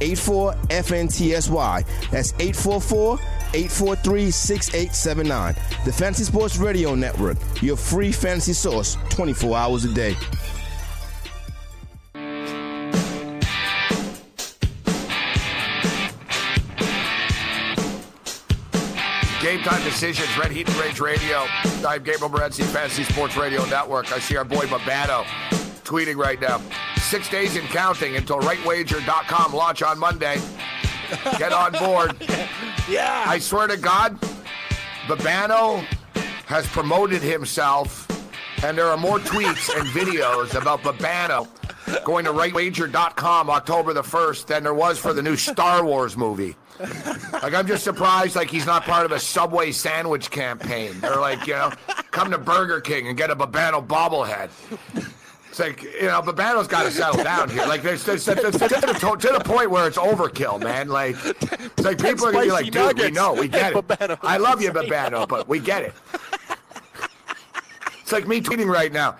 84 FNTSY. That's 844 843 6879. The Fantasy Sports Radio Network, your free fantasy source 24 hours a day. Game time decisions, Red Heat and Rage Radio. I'm Gabriel Morency, Fantasy Sports Radio Network. I see our boy Babano tweeting right now. Six days and counting until rightwager.com launch on Monday. Get on board. yeah. I swear to God, Babano has promoted himself, and there are more tweets and videos about Babano going to rightwager.com October the 1st than there was for the new Star Wars movie. Like, I'm just surprised, like, he's not part of a Subway sandwich campaign. They're like, you know, come to Burger King and get a Babano bobblehead. It's like, you know, Babano's got to settle down here. Like, there's, there's, there's, to, the, to the point where it's overkill, man. Like, it's like people are going to be like, spicy dude, we know, we get it. Babano. I love you, Babano, but we get it. It's like me tweeting right now.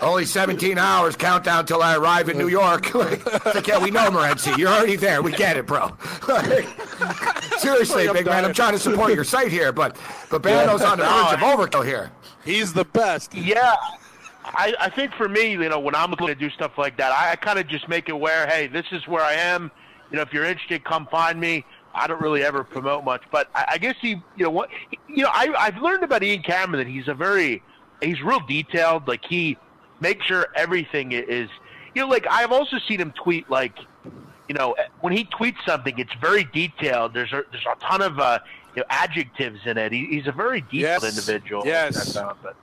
Only 17 hours countdown till I arrive in New York. it's like, yeah, we know, Morency. You're already there. We get it, bro. Like, seriously, big man, I'm trying to support your site here, but Babano's on the verge of overkill here. He's the best. Yeah. I, I think for me, you know, when I'm looking to do stuff like that, I, I kind of just make it where, hey, this is where I am. You know, if you're interested, come find me. I don't really ever promote much, but I, I guess he, you know, what, you know, I, I've learned about Ian Cameron that he's a very, he's real detailed. Like he makes sure everything is, you know, like I've also seen him tweet like, you know, when he tweets something, it's very detailed. There's a, there's a ton of uh, you know, adjectives in it. He, he's a very detailed Yes. individual. Yes. Found, but-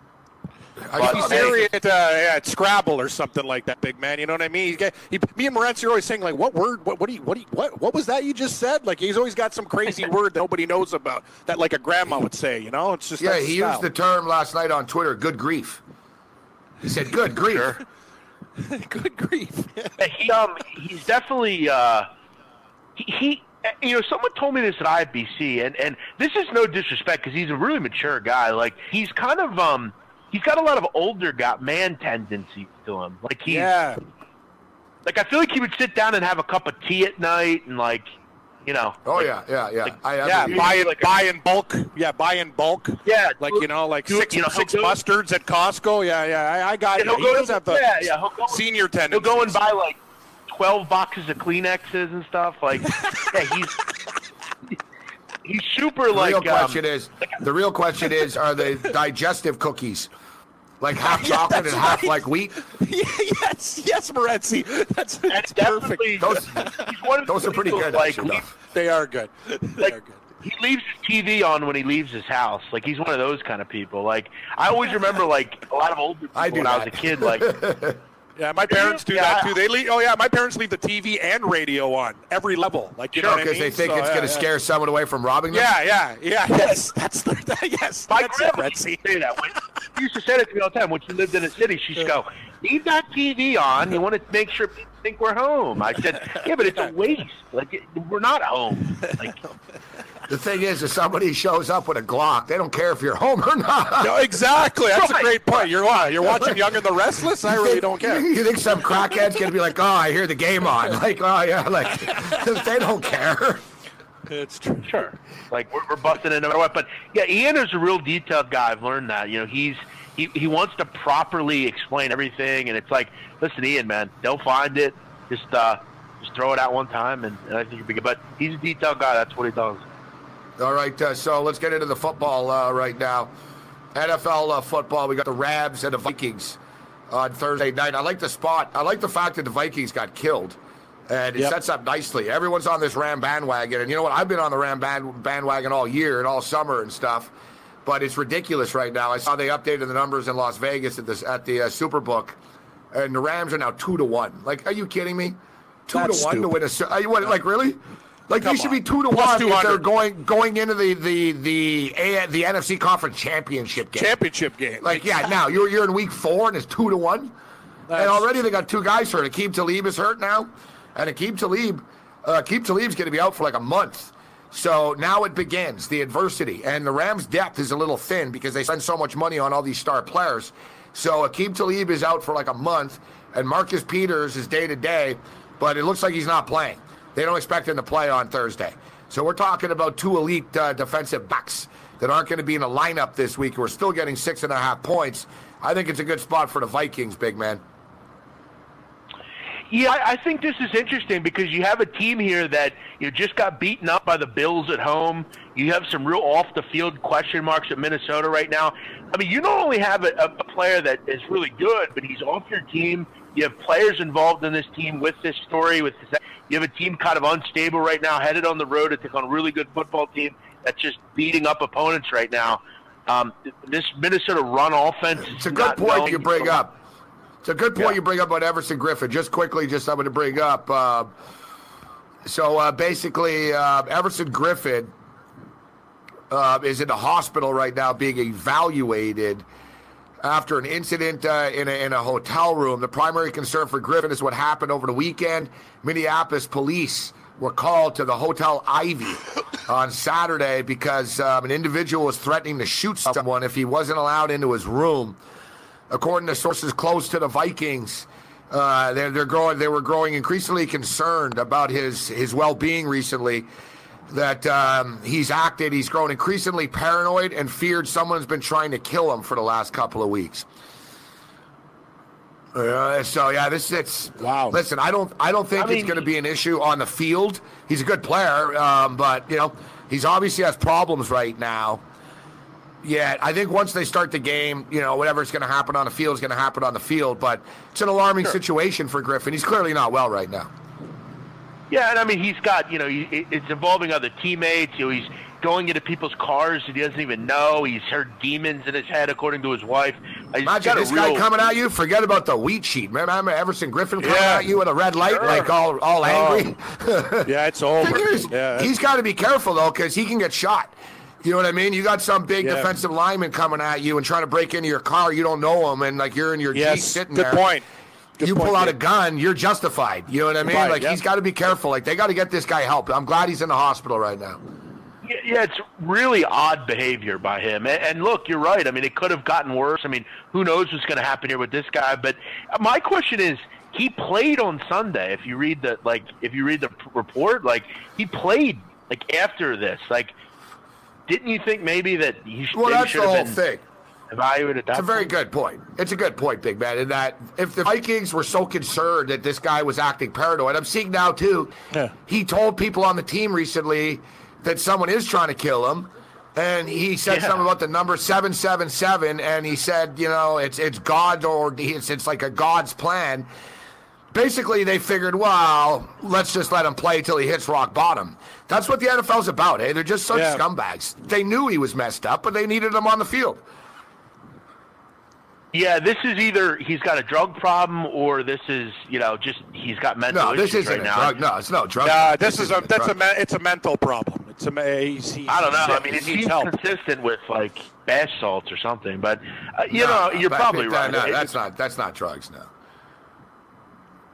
But- He's saw- at, uh, at Scrabble or something like that, big man. You know what I mean? He, he, me and Morency are always saying like, "What word? What? What? Do you, what? Do you, what? What was that you just said?" Like he's always got some crazy word that nobody knows about that, like a grandma would say. You know, it's just Yeah, he his used the term last night on Twitter, good grief. He said, good grief. Good grief! He um he's definitely uh he, he you know someone told me this at IBC, and and this is no disrespect because he's a really mature guy like he's kind of um he's got a lot of older guy man tendencies to him like he's yeah, like I feel like he would sit down and have a cup of tea at night and like you know Oh, like, yeah, yeah, yeah. I, I yeah. believe- Buy in, like a- buy in bulk. Yeah, buy in bulk. yeah Like you know, like six you know, six mustards at Costco. Yeah, yeah. I, I got Yeah, it. he'll He go does to- have the yeah, yeah, he'll go- senior he'll go and buy like 12 boxes of Kleenexes and stuff like yeah he's he's super The like real um, question is, the real question is, are they digestive cookies? Like half chocolate and half like wheat? yes, yes, Morency. That's, that's perfect. Those- Those are pretty good, Like, actually. They are good. They like are good. he leaves his TV on when he leaves his house. Like he's one of those kind of people. Like I always remember, like a lot of older people I when I was a kid. Like Yeah, my parents do Yeah. that too. They leave. Oh yeah, my parents leave the TV and radio on every level. Like you know what I Because mean? they think So, it's yeah, going to yeah. scare someone away from robbing them? Yeah, yeah, yeah. Yes, that's the yes. my that's it, used to say that. When, she used to say that to me all the time when she lived in a city. She'd go, "Leave that TV on. You want to make sure people think we're home. I said, yeah, but it's a waste. Like we're not home. Like The thing is, if somebody shows up with a Glock, they don't care if you're home or not. No, exactly. That's a great point. You're what? You're watching Young and the Restless? I really don't care. You think some crackhead's gonna be like, "Oh, I hear the game on," like, "Oh yeah," like they don't care. It's true. Sure. Like we're, we're busting in no matter what. But yeah, Ian is a real detailed guy. I've learned that. You know, he's he, he wants to properly explain everything, and it's like, listen, Ian, man, don't find it. Just uh, just throw it out one time, and, and I think you'll be good. But he's a detailed guy. That's what he does. All right, uh, so let's get into the football uh, right now. NFL uh, football. We got the Rams and the Vikings on Thursday night. I like the spot. I like the fact that the Vikings got killed, and it Yep. sets up nicely. Everyone's on this Ram bandwagon, and you know what? I've been on the Ram band- bandwagon all year and all summer and stuff. But it's ridiculous right now. I saw they updated the numbers in Las Vegas at this at the uh, Superbook, and the Rams are now two to one. Like, are you kidding me? Two That's to one to win a. Are you what? Like, really? Like, Come they should on. be two to Plus one if they're going going into the the the A- the NFC Conference Championship game. Championship game. Like, yeah, now you're you're in week four and it's two to one, That's- and already they got two guys hurt. Aqib Talib is hurt now, and Aqib Talib, uh, Aqib Talib's going to be out for like a month. So now it begins the adversity, and the Rams' depth is a little thin because they spend so much money on all these star players. So Aqib Talib is out for like a month, and Marcus Peters is day to day, but it looks like he's not playing. They don't expect him to play on Thursday. So we're talking about two elite uh, defensive backs that aren't going to be in the lineup this week. We're still getting six and a half points. I think it's a good spot for the Vikings, big man. Yeah, I, think this is interesting because you have a team here that you know, just got beaten up by the Bills at home. You have some real off the field question marks at Minnesota right now. I mean, you not only have a, a player that is really good, but he's off your team. You have players involved in this team with this story. With this, you have a team kind of unstable right now, headed on the road to take on a really good football team that's just beating up opponents right now. Um, this Minnesota run offense. It's a good point you bring up. It's a good point Yeah. you bring up about Everson Griffen. Just quickly, just I'm going to bring up. Uh, so uh, basically, uh, Everson Griffen uh, is in the hospital right now, being evaluated after an incident uh, in, a, in a hotel room. The primary concern for Griffen is what happened over the weekend. Minneapolis police were called to the Hotel Ivy on Saturday because um, an individual was threatening to shoot someone if he wasn't allowed into his room. According to sources close to the Vikings, uh, they're, they're growing. They were growing increasingly concerned about his his well being recently. That um, he's acted. He's grown increasingly paranoid and feared someone's been trying to kill him for the last couple of weeks. Uh, so yeah, this it's Wow. Listen, I don't I don't think I it's going to be an issue on the field. He's a good player, um, but you know he's obviously has problems right now. Yeah, I think once they start the game, you know, whatever's going to happen on the field is going to happen on the field. But it's an alarming situation for Griffen. He's clearly not well right now. Yeah, and I mean he's got you know he, it's involving other teammates. You know he's going into people's cars that he doesn't even know. He's heard demons in his head, according to his wife. He's Imagine got this real, guy coming at you. Forget about the wheat sheet. Remember Everson Griffen coming Yeah. at you with a red light, Sure. like all all oh. angry. yeah, it's over. Is, Yeah, he's got to be careful though, because he can get shot. You know what I mean? You got some big Yeah. defensive lineman coming at you and trying to break into your car. You don't know him, and like you're in your Jeep sitting Good there. point. Good you pull out a gun, you're justified. You know what I mean? Right, like yeah. he's got to be careful. Like they got to get this guy help. I'm glad he's in the hospital right now. Yeah, yeah, it's really odd behavior by him. And, and look, you're right. I mean, it could have gotten worse. I mean, who knows what's going to happen here with this guy? But my question is, he played on Sunday. If you read the like, if you read the report, like he played like after this. Like, didn't you think maybe that he, sh- Well, that's should the have whole been thing. Evaluated at that? It's a very point? good point. It's a good point, big man. In that if the Vikings were so concerned that this guy was acting paranoid, I'm seeing now too. Yeah. He told people on the team recently that someone is trying to kill him. And he said Yeah. something about the number seven seven seven, and he said, you know, it's it's God or it's it's like a God's plan. Basically, they figured, well, let's just let him play till he hits rock bottom. That's what the NFL's about, eh? They're just such Yeah. scumbags. They knew he was messed up, but they needed him on the field. Yeah, this is either he's got a drug problem or this is you know just he's got mental No, this issues isn't right a now. drug. No, it's no drug. Nah, this is a isn't that's a me- it's a mental problem. It's a me- he's, he's I don't know. sick. I mean, it he seems help. consistent with like bath salts or something. But uh, you No, know, you're probably but, right. No, It- that's not that's not drugs. No.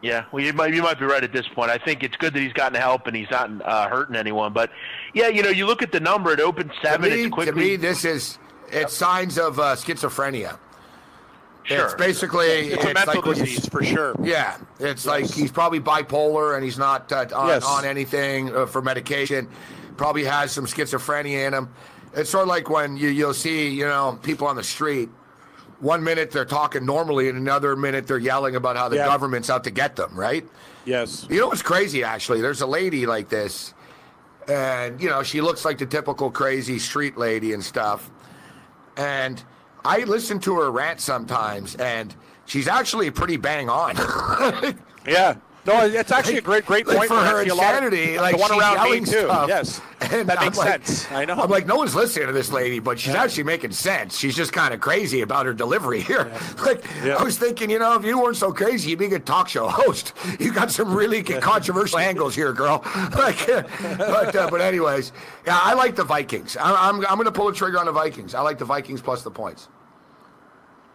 Yeah, well, you might you might be right at this point. I think it's good that he's gotten help and he's not uh, hurting anyone. But yeah, you know, you look at the number; it opened seven. To me, it's quickly. to me this is it's signs of uh, schizophrenia. Sure. It's basically It's a mental like disease for sure. Yeah, it's like he's probably bipolar and he's not uh, on, Yes. on anything uh, for medication. Probably has some schizophrenia in him. It's sort of like when you you'll see you know people on the street. One minute they're talking normally, and another minute they're yelling about how the Yeah. government's out to get them. Right? Yes. You know what's crazy? Actually, there's a lady like this, and you know she looks like the typical crazy street lady and stuff. And I listen to her rant sometimes, and she's actually pretty bang on. Yeah. No, it's actually a great, great like point. for her Nancy. A lot of- insanity, like the one around me too. stuff. Yes, And that I'm makes like- sense. I know. I'm like, no one's listening to this lady, but she's actually making sense. She's just kind of crazy about her delivery here. Like, Yeah. I was thinking, you know, if you weren't so crazy, you'd be a talk show host. You got some really controversial angles here, girl. Like, but uh, but anyways, yeah, I like the Vikings. I, I'm I'm going to pull the trigger on the Vikings. I like the Vikings plus the points.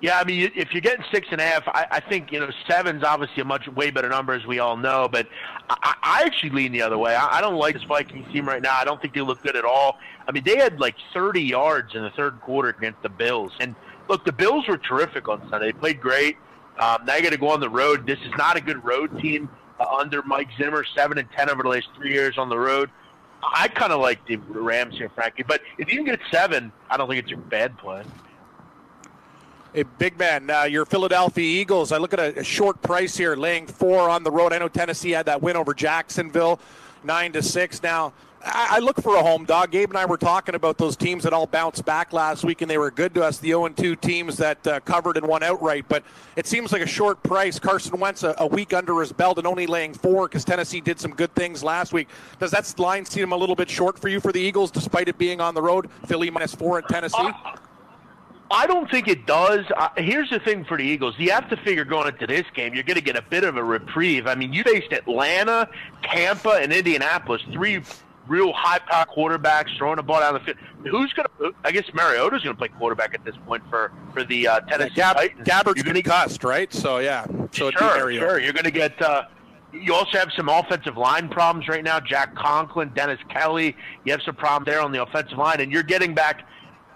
Yeah, I mean, if you're getting six and a half, I, I think you know seven's obviously a much way better number, as we all know. But I, I actually lean the other way. I, I don't like this Vikings team right now. I don't think they look good at all. I mean, they had like 30 yards in the third quarter against the Bills, and look, the Bills were terrific on Sunday. They played great. Um, now you got to go on the road. This is not a good road team uh, under Mike Zimmer. Seven and ten over the last three years on the road. I kind of like the Rams here, Frankie. But if you can get seven, I don't think it's a bad play. Hey, big man, uh, your Philadelphia Eagles. I look at a, a short price here, laying four on the road. I know Tennessee had that win over Jacksonville, nine to six. Now, I, I look for a home dog. Gabe and I were talking about those teams that all bounced back last week, and they were good to us. The 0 2 teams that uh, covered and won outright. But it seems like a short price. Carson Wentz a, a week under his belt and only laying four because Tennessee did some good things last week. Does that line seem a little bit short for you for the Eagles, despite it being on the road? Philly minus four at Tennessee. I don't think it does. Uh, here's the thing for the Eagles: you have to figure going into this game, you're going to get a bit of a reprieve. I mean, you faced Atlanta, Tampa, and Indianapolis, three real high-power quarterbacks throwing the ball down the field. Who's going to? I guess Mariota's going to play quarterback at this point for for the uh, Tennessee Gab- Titans. Gabbert's You're gonna- cussed, right? So yeah, so sure, sure. You're going to get. Uh, you also have some offensive line problems right now. Jack Conklin, Dennis Kelly. You have some problems there on the offensive line, and you're getting back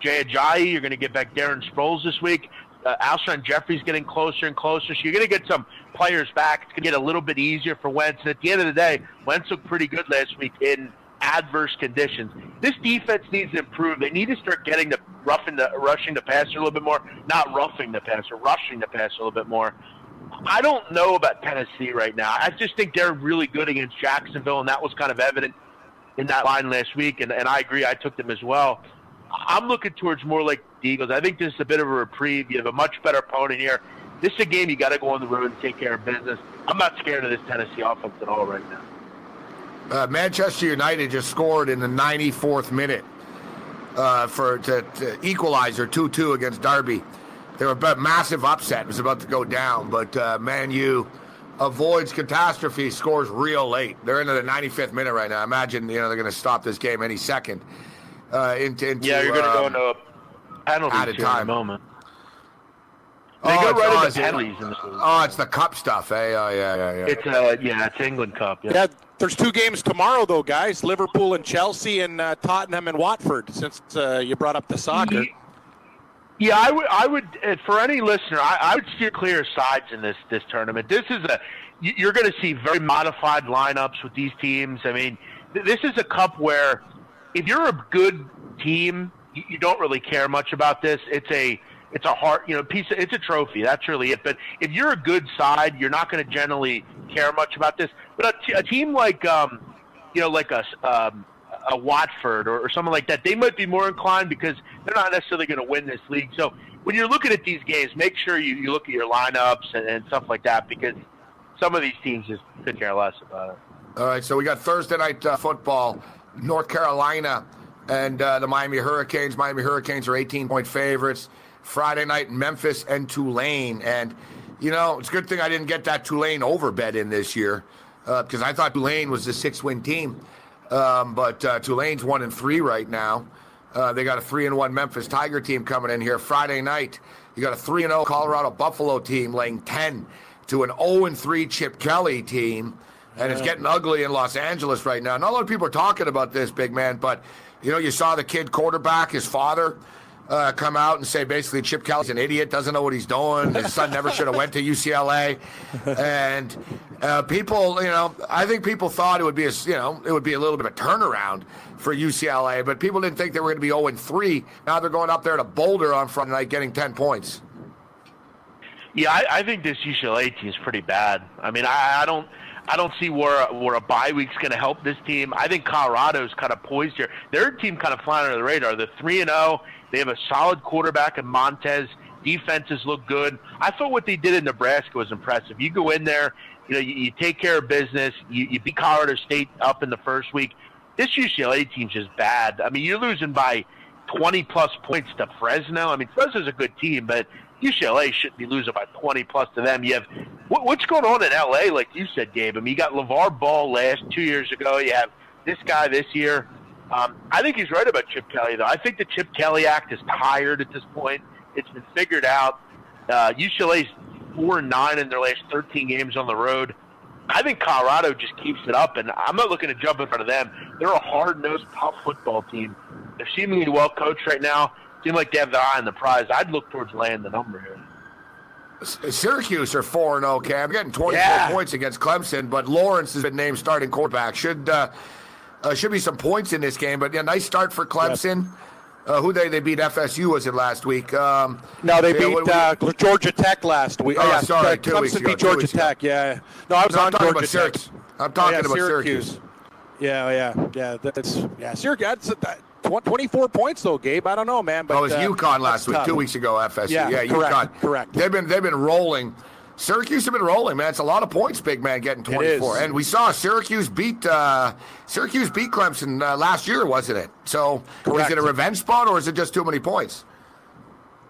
Jay Ajayi. You're going to get back Darren Sproles this week. Uh, Alshon Jeffery's getting closer and closer. So you're going to get some players back. It's going to get a little bit easier for Wentz. And at the end of the day, Wentz looked pretty good last week in adverse conditions. This defense needs to improve. They need to start getting the roughing the rushing the passer a little bit more, not roughing the passer, rushing the passer a little bit more. I don't know about Tennessee right now. I just think they're really good against Jacksonville, and that was kind of evident in that line last week. And, and I agree, I took them as well. I'm looking towards more like the Eagles. I think this is a bit of a reprieve. You have a much better opponent here. This is a game you got to go on the road and take care of business. I'm not scared of this Tennessee offense at all right now. Uh, Manchester United just scored in the 94th minute uh, for to, to equalizer 2-2 against Derby. They were a massive upset. It was about to go down, but uh, Man U avoids catastrophe, scores real late. They're into the 95th minute right now. I imagine you know they're going to stop this game any second. Uh, into, into, Yeah, you're going to go um, into a penalty added here in a time. moment. They oh, go it's- right oh, into it's- penalties in this. Oh, it's the cup stuff, eh? Oh, yeah, yeah, yeah. It's uh, yeah, it's England Cup. Yeah. Yeah, there's two games tomorrow though, guys. Liverpool and Chelsea, and uh, Tottenham and Watford. Since uh, you brought up the soccer, Yeah, I would. I would uh, for any listener, I, I would steer clear of sides in this this tournament. This is a you- you're going to see very modified lineups with these teams. I mean, this is a cup where if you're a good team, you, you don't really care much about this. It's a it's a hard you know piece. Of, it's a trophy. That's really it. But if you're a good side, you're not going to generally care much about this. But a, t- a team like um, you know like a um, a Watford or, or someone like that, they might be more inclined because they're not necessarily going to win this league. So when you're looking at these games, make sure you, you look at your lineups and, and stuff like that because some of these teams just couldn't care less about it. All right, so we got Thursday night uh, football. North Carolina and uh, the Miami Hurricanes. Miami Hurricanes are 18 point favorites. Friday night, Memphis and Tulane. And, you know, it's a good thing I didn't get that Tulane over bet in this year because I thought Tulane was the six win team. Um, but uh, Tulane's one and three right now. Uh, they got a three and one Memphis Tiger team coming in here Friday night. You got a three and zero Colorado Buffalo team laying ten to an 0 and 3 Chip Kelly team. And it's getting ugly in Los Angeles right now. Not a lot of people are talking about this, big man, but you know, you saw the kid quarterback, his father, uh, come out and say basically Chip Kelly's an idiot, doesn't know what he's doing. His son never should have went to UCLA, and uh, people, you know, I think people thought it would be a, you know, it would be a little bit of a turnaround for UCLA, but people didn't think they were going to be 0 3. Now they're going up there to Boulder on Friday night, getting 10 points. Yeah, I, I think this UCLA team is pretty bad. I mean, I, I don't. I don't see where where a bye week's going to help this team. I think Colorado's kind of poised here. Their team kind of flying under the radar. They're three and zero. They have a solid quarterback in Montez. Defenses look good. I thought what they did in Nebraska was impressive. You go in there, you know, you, you take care of business. You, you beat Colorado State up in the first week. This UCLA team's just bad. I mean, you're losing by 20 plus points to Fresno. I mean, Fresno's a good team, but UCLA shouldn't be losing by 20 plus to them. You have what, what's going on in LA, like you said, Gabe. I mean, you got LeVar Ball last two years ago. You have this guy this year. Um, I think he's right about Chip Kelly, though. I think the Chip Kelly Act is tired at this point. It's been figured out. Uh, UCLA's four and nine in their last 13 games on the road. I think Colorado just keeps it up, and I'm not looking to jump in front of them. They're a hard-nosed, tough football team. They're seemingly well coached right now seem like they have their eye on the prize. I'd look towards laying the number here. Syracuse are 4 0, Cam. Getting 24 Yeah. points against Clemson, but Lawrence has been named starting quarterback. Should uh, uh, should be some points in this game, but yeah, nice start for Clemson. Uh, who they they beat FSU was it last week? Um, No, they yeah, beat we- uh, Georgia Tech last week. Oh, yeah, sorry, two weeks Clemson ago, beat Georgia. Tech. Yeah, no, I was No, I'm on talking Georgia about Tech. Syracuse. I'm Oh, talking yeah, about Syracuse. Syracuse. Yeah, yeah, yeah. That's yeah. Syracuse. That's, that, tw- Twenty-four points though, Gabe. I don't know, man. But Oh, it was uh, UConn last week, tough. two weeks ago. FSU, Yeah, yeah, correct, UConn. correct. They've been they've been rolling. Syracuse have been rolling, man. It's a lot of points, big man, getting 24. And we saw Syracuse beat uh, Syracuse beat Clemson uh, last year, wasn't it? So Correct. is it a revenge spot or is it just too many points?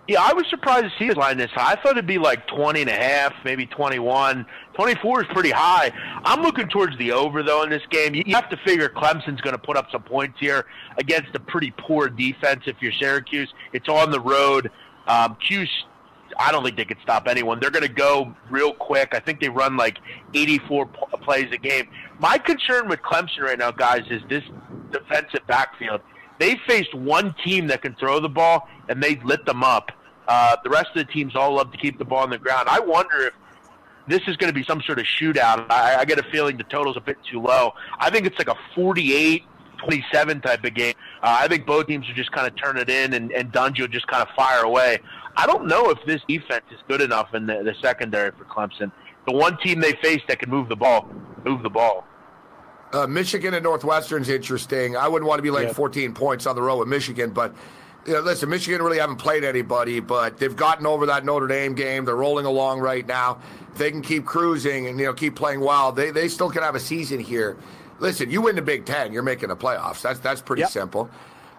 Yeah, I was surprised to see his line this high. I thought it'd be like 20 and a half, maybe 21. 24 is pretty high. I'm looking towards the over, though, in this game. You have to figure Clemson's going to put up some points here against a pretty poor defense if you're Syracuse. It's on the road. Um, Q's, I don't think they could stop anyone. They're going to go real quick. I think they run like 84 p- plays a game. My concern with Clemson right now, guys, is this defensive backfield. They faced one team that can throw the ball, and they lit them up. Uh, the rest of the teams all love to keep the ball on the ground. I wonder if this is going to be some sort of shootout. I, I get a feeling the total's a bit too low. I think it's like a 48 27 type of game. Uh, I think both teams will just kind of turn it in and, and Dungey will just kind of fire away. I don't know if this defense is good enough in the, the secondary for Clemson. The one team they face that can move the ball, move the ball. Uh, Michigan and Northwestern's interesting. I wouldn't want to be laying Yeah. 14 points on the road with Michigan, but you know, listen, Michigan really haven't played anybody, but they've gotten over that Notre Dame game. They're rolling along right now. If they can keep cruising and you know keep playing well, they they still can have a season here. Listen, you win the Big Ten, you're making the playoffs. That's that's pretty Yep. simple.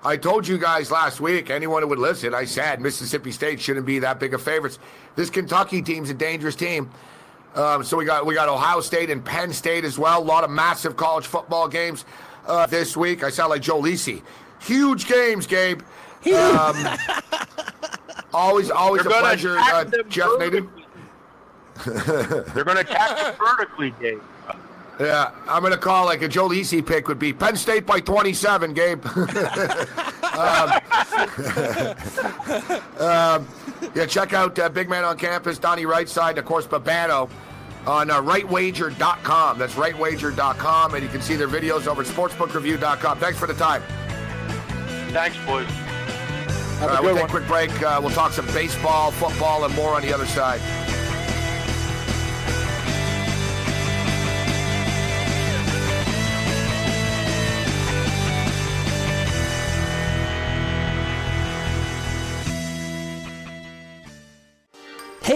I told you guys last week, anyone who would listen, I said Mississippi State shouldn't be that big of favorites. This Kentucky team's a dangerous team. Um, so we got we got Ohio State and Penn State as well. A lot of massive college football games uh, this week. I sound like Joe Lisi. Huge games, Gabe. Um, always, always They're a pleasure, uh, Jeff Naden. They're going to attack vertically, Dave. Yeah, I'm going to call like a Joe Lisi pick would be Penn State by 27, Gabe. um, um, yeah, check out uh, Big Man on Campus, Donnie Rightside, and of course Babano on uh, rightwager.com. That's rightwager.com, and you can see their videos over at sportsbookreview.com. Thanks for the time. Thanks, boys. All right, a we'll take a one. quick break. Uh, we'll talk some baseball, football, and more on the other side.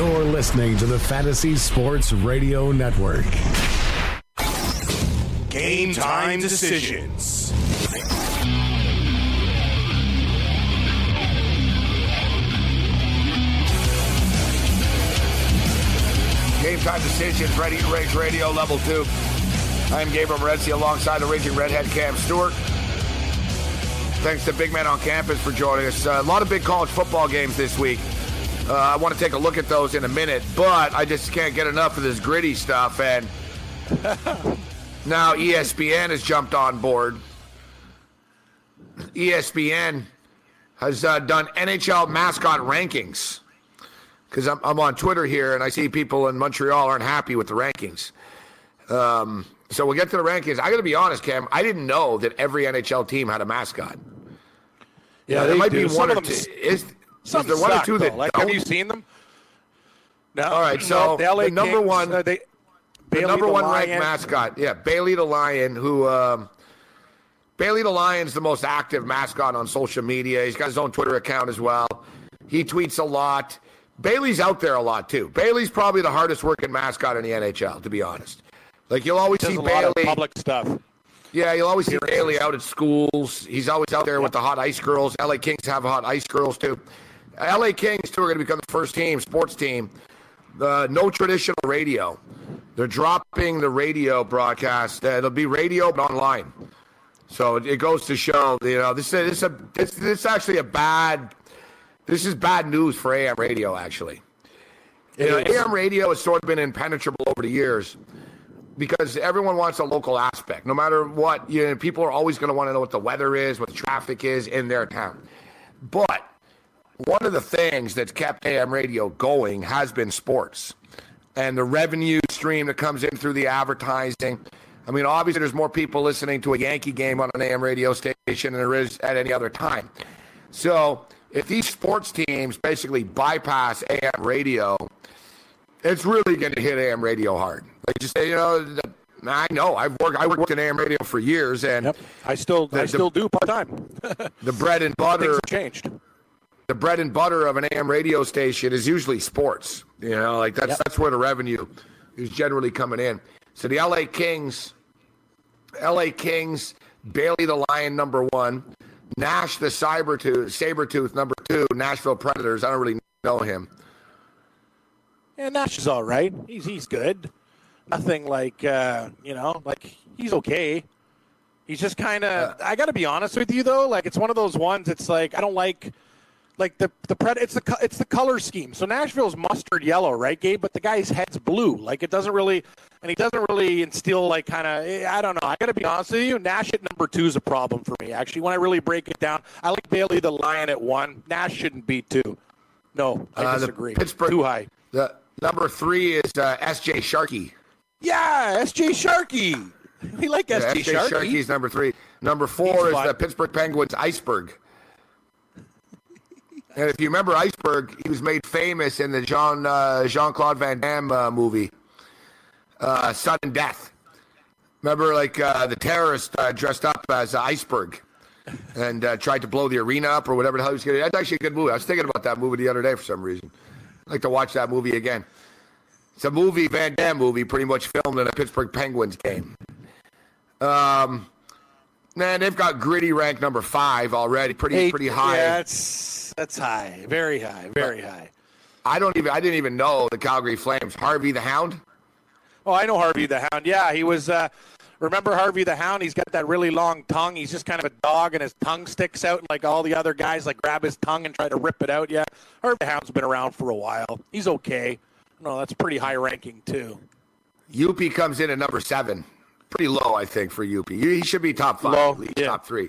You're listening to the Fantasy Sports Radio Network. Game time decisions. Game time decisions, ready to rage radio level two. I'm Gabriel Morency alongside the raging redhead Cam Stewart. Thanks to Big Man on Campus for joining us. Uh, a lot of big college football games this week. Uh, I want to take a look at those in a minute, but I just can't get enough of this gritty stuff. And now ESPN has jumped on board. ESPN has uh, done NHL mascot rankings because I'm, I'm on Twitter here and I see people in Montreal aren't happy with the rankings. Um, so we'll get to the rankings. I got to be honest, Cam. I didn't know that every NHL team had a mascot. Yeah, there might do. be Some one of or them two. Is Some there one or two though. that like, don't? have you seen them? No. All right, no, so the, LA the number Kings, one- uh, they, the Bailey number the one Lion. ranked mascot. Yeah, Bailey the Lion, who um, Bailey the Lion's the most active mascot on social media. He's got his own Twitter account as well. He tweets a lot. Bailey's out there a lot too. Bailey's probably the hardest working mascot in the NHL, to be honest. Like you'll always see a lot of Bailey. public stuff. Yeah, you'll always see Bailey out at schools. He's always out there with the hot ice girls. LA Kings have hot ice girls too. LA Kings too are going to become the first team, sports team. Uh, no traditional radio. They're dropping the radio broadcast. Uh, it'll be radio but online. So it, it goes to show, you know, this is this a this, this is actually a bad. This is bad news for AM radio, actually. You know, AM radio has sort of been impenetrable over the years because everyone wants a local aspect. No matter what, you know, people are always going to want to know what the weather is, what the traffic is in their town. But one of the things that's kept AM radio going has been sports and the revenue stream that comes in through the advertising. I mean, obviously, there's more people listening to a Yankee game on an AM radio station than there is at any other time. So, if these sports teams basically bypass AM radio, it's really going to hit AM radio hard. Like just say, you know, the, I know I've worked I worked in AM radio for years, and Yep. I still, The- I the- still do part time. the bread and Things butter have changed. The bread and butter of an AM radio station is usually sports. You know, like that's that's where the revenue is generally coming in. So the LA Kings, LA Kings, Bailey the Lion number one, Nash the Cyber Tooth, Saber Tooth number two, Nashville Predators. I don't really know him. Yeah, Nash is all right. He's he's good. Nothing like uh, you know, like he's okay. He's just kind of. I got to be honest with you though. Like it's one of those ones. It's like I don't like. Like the the pred, it's the it's the color scheme. So Nashville's mustard yellow, right, Gabe? But the guy's head's blue. Like it doesn't really, and he doesn't really instill like kind of. I don't know. I got to be honest with you. Nash at number two is a problem for me. Actually, when I really break it down, I like Bailey the Lion at one. Nash shouldn't be two. No, I Uh, disagree. Pittsburgh- too high. The number three is uh, S.J. Sharkey. Yeah, SJ Sharkey. We like Yeah, SJ S.J. Sharkey. Sharkey's number three. Number four He's is fun. the Pittsburgh Penguins Iceburgh. And if you remember Iceburgh, he was made famous in the Jean uh, Jean Claude Van Damme uh, movie, uh, Sudden Death. Remember, like uh, the terrorist uh, dressed up as Iceburgh and uh, tried to blow the arena up or whatever the hell he was to. That's actually a good movie. I was thinking about that movie the other day for some reason. I'd like to watch that movie again. It's a movie, Van Damme movie, pretty much filmed in a Pittsburgh Penguins game. Um, man, they've got gritty rank number five already, pretty Hey, pretty high. Yeah, that's that's high, very high, very high. I don't even I didn't even know the Calgary Flames. Harvey the Hound. Oh, I know Harvey the Hound. Yeah, he was. Uh, remember Harvey the Hound? He's got that really long tongue. He's just kind of a dog, and his tongue sticks out, and like all the other guys, like grab his tongue and try to rip it out. Yeah, Harvey the Hound's been around for a while. He's okay. No, that's pretty high ranking too. Youppi comes in at number seven. Pretty low, I think, for Youppi. He should be top five, Low, at least yeah. top three.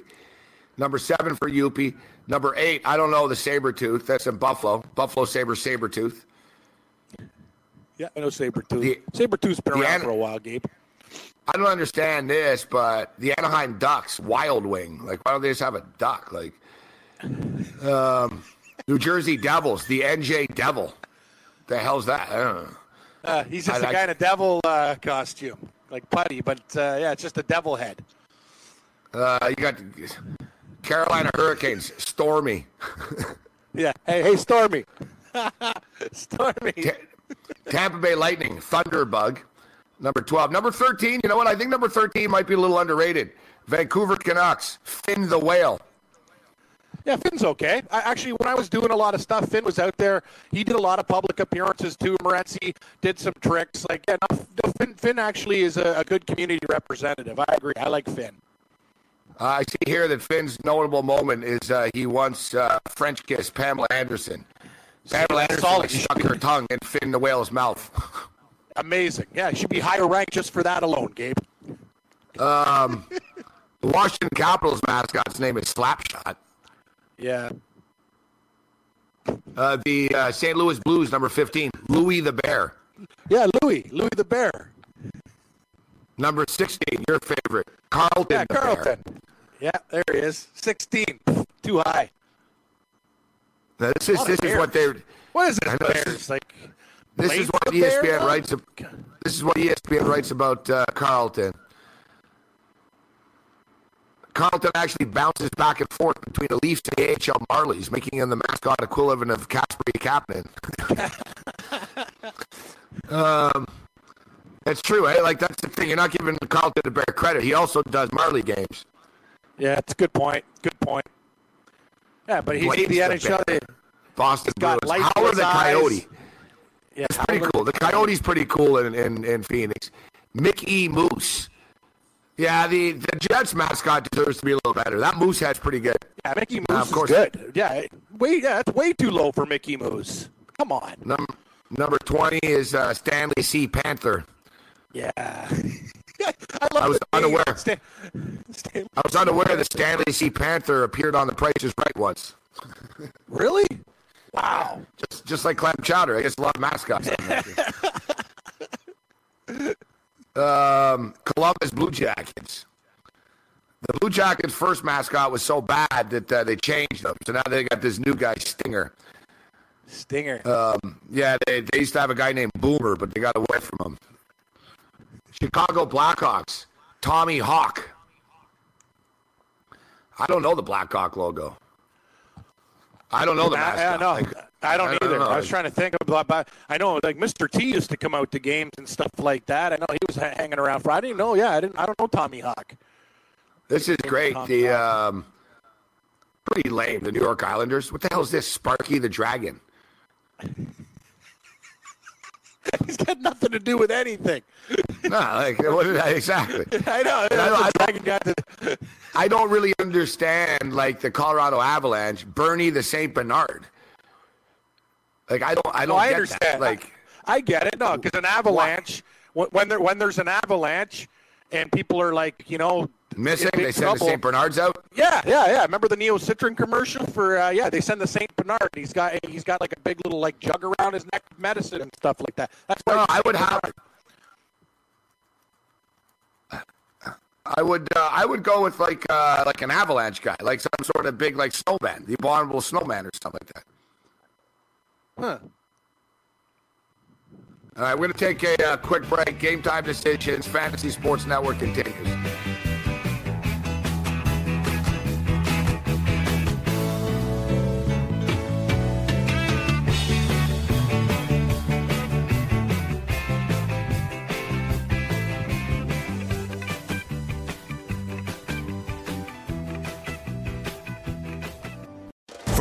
Number seven for Youppi. Number eight, I don't know the saber tooth. That's in Buffalo. Buffalo Saber saber tooth. Yeah, I know Sabretooth. The- Sabretooth's been the around an- for a while, Gabe. I don't understand this, but the Anaheim Ducks, Wild Wing. Like, why don't they just have a duck? Like, um, New Jersey Devils, the NJ Devil. The hell's that? I don't know. Uh, he's just I a guy in a devil uh, costume, like Putty, but uh, yeah, it's just a devil head. Uh, you got Carolina Hurricanes, Stormy. Yeah. Hey, hey, Stormy. Stormy. Tampa Bay Lightning, Thunderbug, number 12. Number 13, you know what? I think number 13 might be a little underrated. Vancouver Canucks, Finn the Whale. Yeah, Finn's okay. I, actually, when I was doing a lot of stuff, Finn was out there. He did a lot of public appearances too. Morency did some tricks. Like, yeah, no, no, Finn, Finn actually is a, a good community representative. I agree. I like Finn. Uh, I see here that Finn's notable moment is uh, he once uh, French kissed Pamela Anderson. Pamela Anderson Solid. stuck her tongue in Finn the Whale's mouth. Amazing. Yeah, he should be higher ranked just for that alone, Gabe. The Washington Capitals mascot's name is Slapshot. Yeah. Uh, the uh, St. Louis Blues, number 15, Louis the Bear. Yeah, Louis. Louis the Bear. Number 16, your favorite, Carlton Yeah, the Bear. Carlton. Yeah, there he is. 16. Too high. Now, this is this is what they're. What is it, this Bears? is- Like, this is what the Bear, ESPN writes. This is what ESPN writes about uh, Carlton. Carlton actually bounces back and forth between the Leafs and the AHL Marlies, making him the mascot equivalent of Kasperi Kapanen. um, it's true, eh? Like that's the thing. You're not giving Carlton the Bear credit. He also does Marley games. yeah, it's a good point. Good point. Yeah, but he's Blades the the NHL. Bear. Boston got Bruins. light Howler in the his eyes. Coyote. Yeah, It's pretty cool. The Coyote's pretty cool in, in, in Phoenix. Mickey Moose. Yeah, the, the Jets mascot deserves to be a little better. That Moose head's pretty good. Yeah, Mickey Moose of course. is good. Yeah, way yeah, it's way too low for Mickey Moose. Come on. Num- number 20 is uh, Stanley C. Panther. Yeah. I love I was unaware. Stan, Stan, I was unaware that Stanley C. Panther appeared on The Price is Right once. really? Wow. Just just like Clam Chowder. I guess a lot of mascots. um, Columbus Blue Jackets. The Blue Jackets' first mascot was so bad that uh, they changed them. So now they got this new guy, Stinger. Stinger. Um, Yeah, they, they used to have a guy named Boomer, but they got away from him. Chicago Blackhawks, Tommy Hawk. I don't know the Blackhawk logo. I don't know the I, mascot. I, know. Like, I don't I don't either. I was trying to think about, but I know like Mr. T used to come out to games and stuff like that. I know he was ha- hanging around for. I didn't know. Yeah, I didn't. I don't know Tommy Hawk. This is great. The um, pretty lame. The New York Islanders. What the hell is this? Sparky the Dragon. He's got nothing to do with anything. No, like what did I, exactly. I know. I- dragon guy that- I don't really understand like the Colorado Avalanche, Bernie the Saint Bernard. Like I don't, I don't No, I understand. that. Like I get it. No, because an avalanche, when, when there when there's an avalanche, and people are like, you know, missing, they send the. Saint Bernards out. Yeah, yeah, yeah. Remember the Neo Citran commercial for? Uh, yeah, they send the Saint Bernard. He's got he's got like a big little like jug around his neck, of medicine and stuff like that. That's why No, I would have. I would, uh, I would go with like, uh, like an avalanche guy, like some sort of big like snowman, the abominable snowman or something like that. Huh. All right, we're going to take a uh, quick break. Game time decisions. Fantasy Sports Network continues.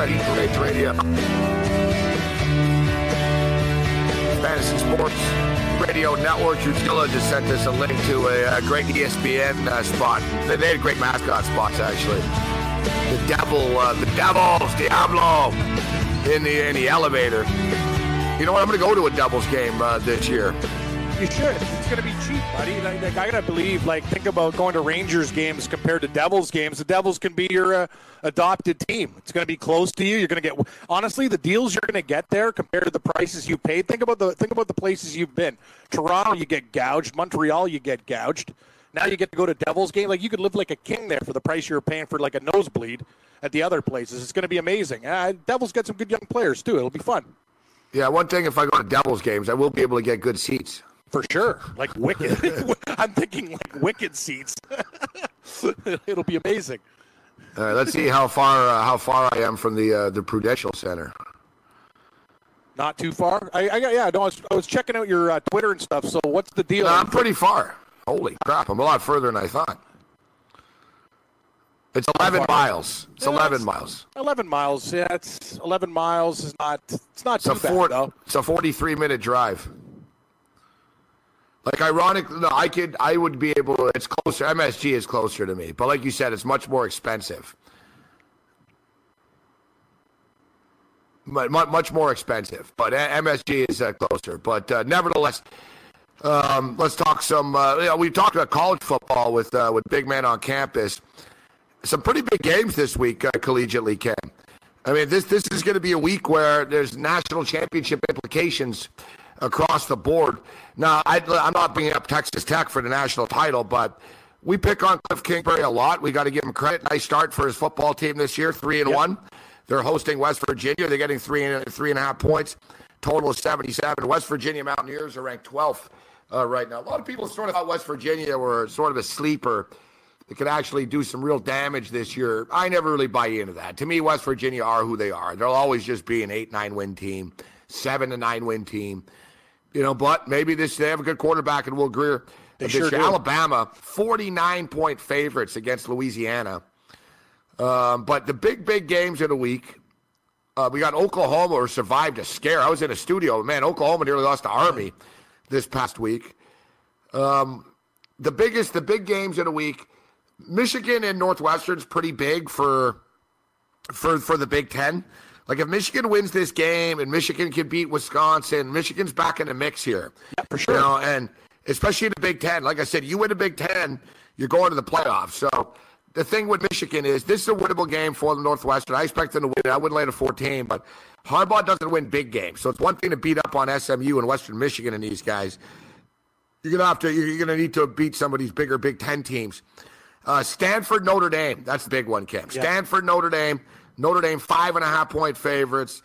Ready for Rage Radio. Fantasy Sports Radio Network. Drusilla just sent us a link to a, uh great ESPN uh, spot. They, they had great mascot spots actually. The devil, uh, the devils, Diablo, in the in the elevator. You know what? I'm going to go to a Devils game uh, this year. You should. It's going to be cheap, buddy. Like, like, I got to believe, like, think about going to Rangers games compared to Devils games. The Devils can be your uh, adopted team. It's going to be close to you. You're going to get, honestly, the deals you're going to get there compared to the prices you paid. Think about the think about the places you've been. Toronto, you get gouged. Montreal, you get gouged. Now you get to go to Devils game. Like you could live like a king there for the price you're paying for like a nosebleed at the other places. It's going to be amazing. Uh, Devils got some good young players too. It'll be fun. Yeah, one thing if I go to Devils games, I will be able to get good seats. For sure. Like wicked. I'm thinking like wicked seats. It'll be amazing. All right, let's see how far uh, how far I am from the uh, the Prudential Center. Not too far. I, I yeah. No, I was, I was checking out your uh, Twitter and stuff. So what's the deal? No, I'm pretty far. Holy crap! I'm a lot further than I thought. It's 11 miles. It's Yeah, 11 miles. 11 miles. Yeah, it's 11 miles. Is not. It's not It's a too four, bad though. It's a 43 minute drive. Like ironic, no, I could, I would be able. to It's closer. MSG is closer to me, but like you said, it's much more expensive. Mu- mu- Much more expensive, but uh, MSG is uh, closer. But uh, nevertheless, um, let's talk some. Uh, you know, we talked about college football with uh, with big man on campus. Some pretty big games this week, uh, collegiately, Cam. I mean, this this is going to be a week where there's national championship implications across the board. Now, I, I'm not bringing up Texas Tech for the national title, but we pick on Cliff Kingsbury a lot. We got to give him credit. Nice start for his football team this year, three and one. They're hosting West Virginia. They're getting three and three and a half points. Total of 77. West Virginia Mountaineers are ranked 12th uh, right now. A lot of people sort of thought West Virginia were sort of a sleeper that could actually do some real damage this year. I never really buy into that. To me, West Virginia are who they are. They'll always just be an eight, nine win team, seven to nine win team. You know, but maybe this they have a good quarterback in Will Grier. They this sure. Alabama, 49 point favorites against Louisiana. Um, but the big, big games of the week, uh, we got Oklahoma or survived a scare. I was in a studio. Man, Oklahoma nearly lost to Army this past week. Um, the biggest, the big games of the week, Michigan and Northwestern's pretty big for for for the Big Ten. Like if Michigan wins this game and Michigan can beat Wisconsin, Michigan's back in the mix here. Yeah, for sure. You know, and especially in the Big Ten. Like I said, you win the Big Ten, you're going to the playoffs. So the thing with Michigan is this is a winnable game for the Northwestern. I expect them to win it. I wouldn't lay it at 14, but Harbaugh doesn't win big games. So it's one thing to beat up on SMU and Western Michigan and these guys. You're gonna have to. You're gonna need to beat some of these bigger Big Ten teams. Uh, Stanford, Notre Dame. That's the big one, Kim. Stanford, Notre Dame. Notre Dame, five and a half point favorites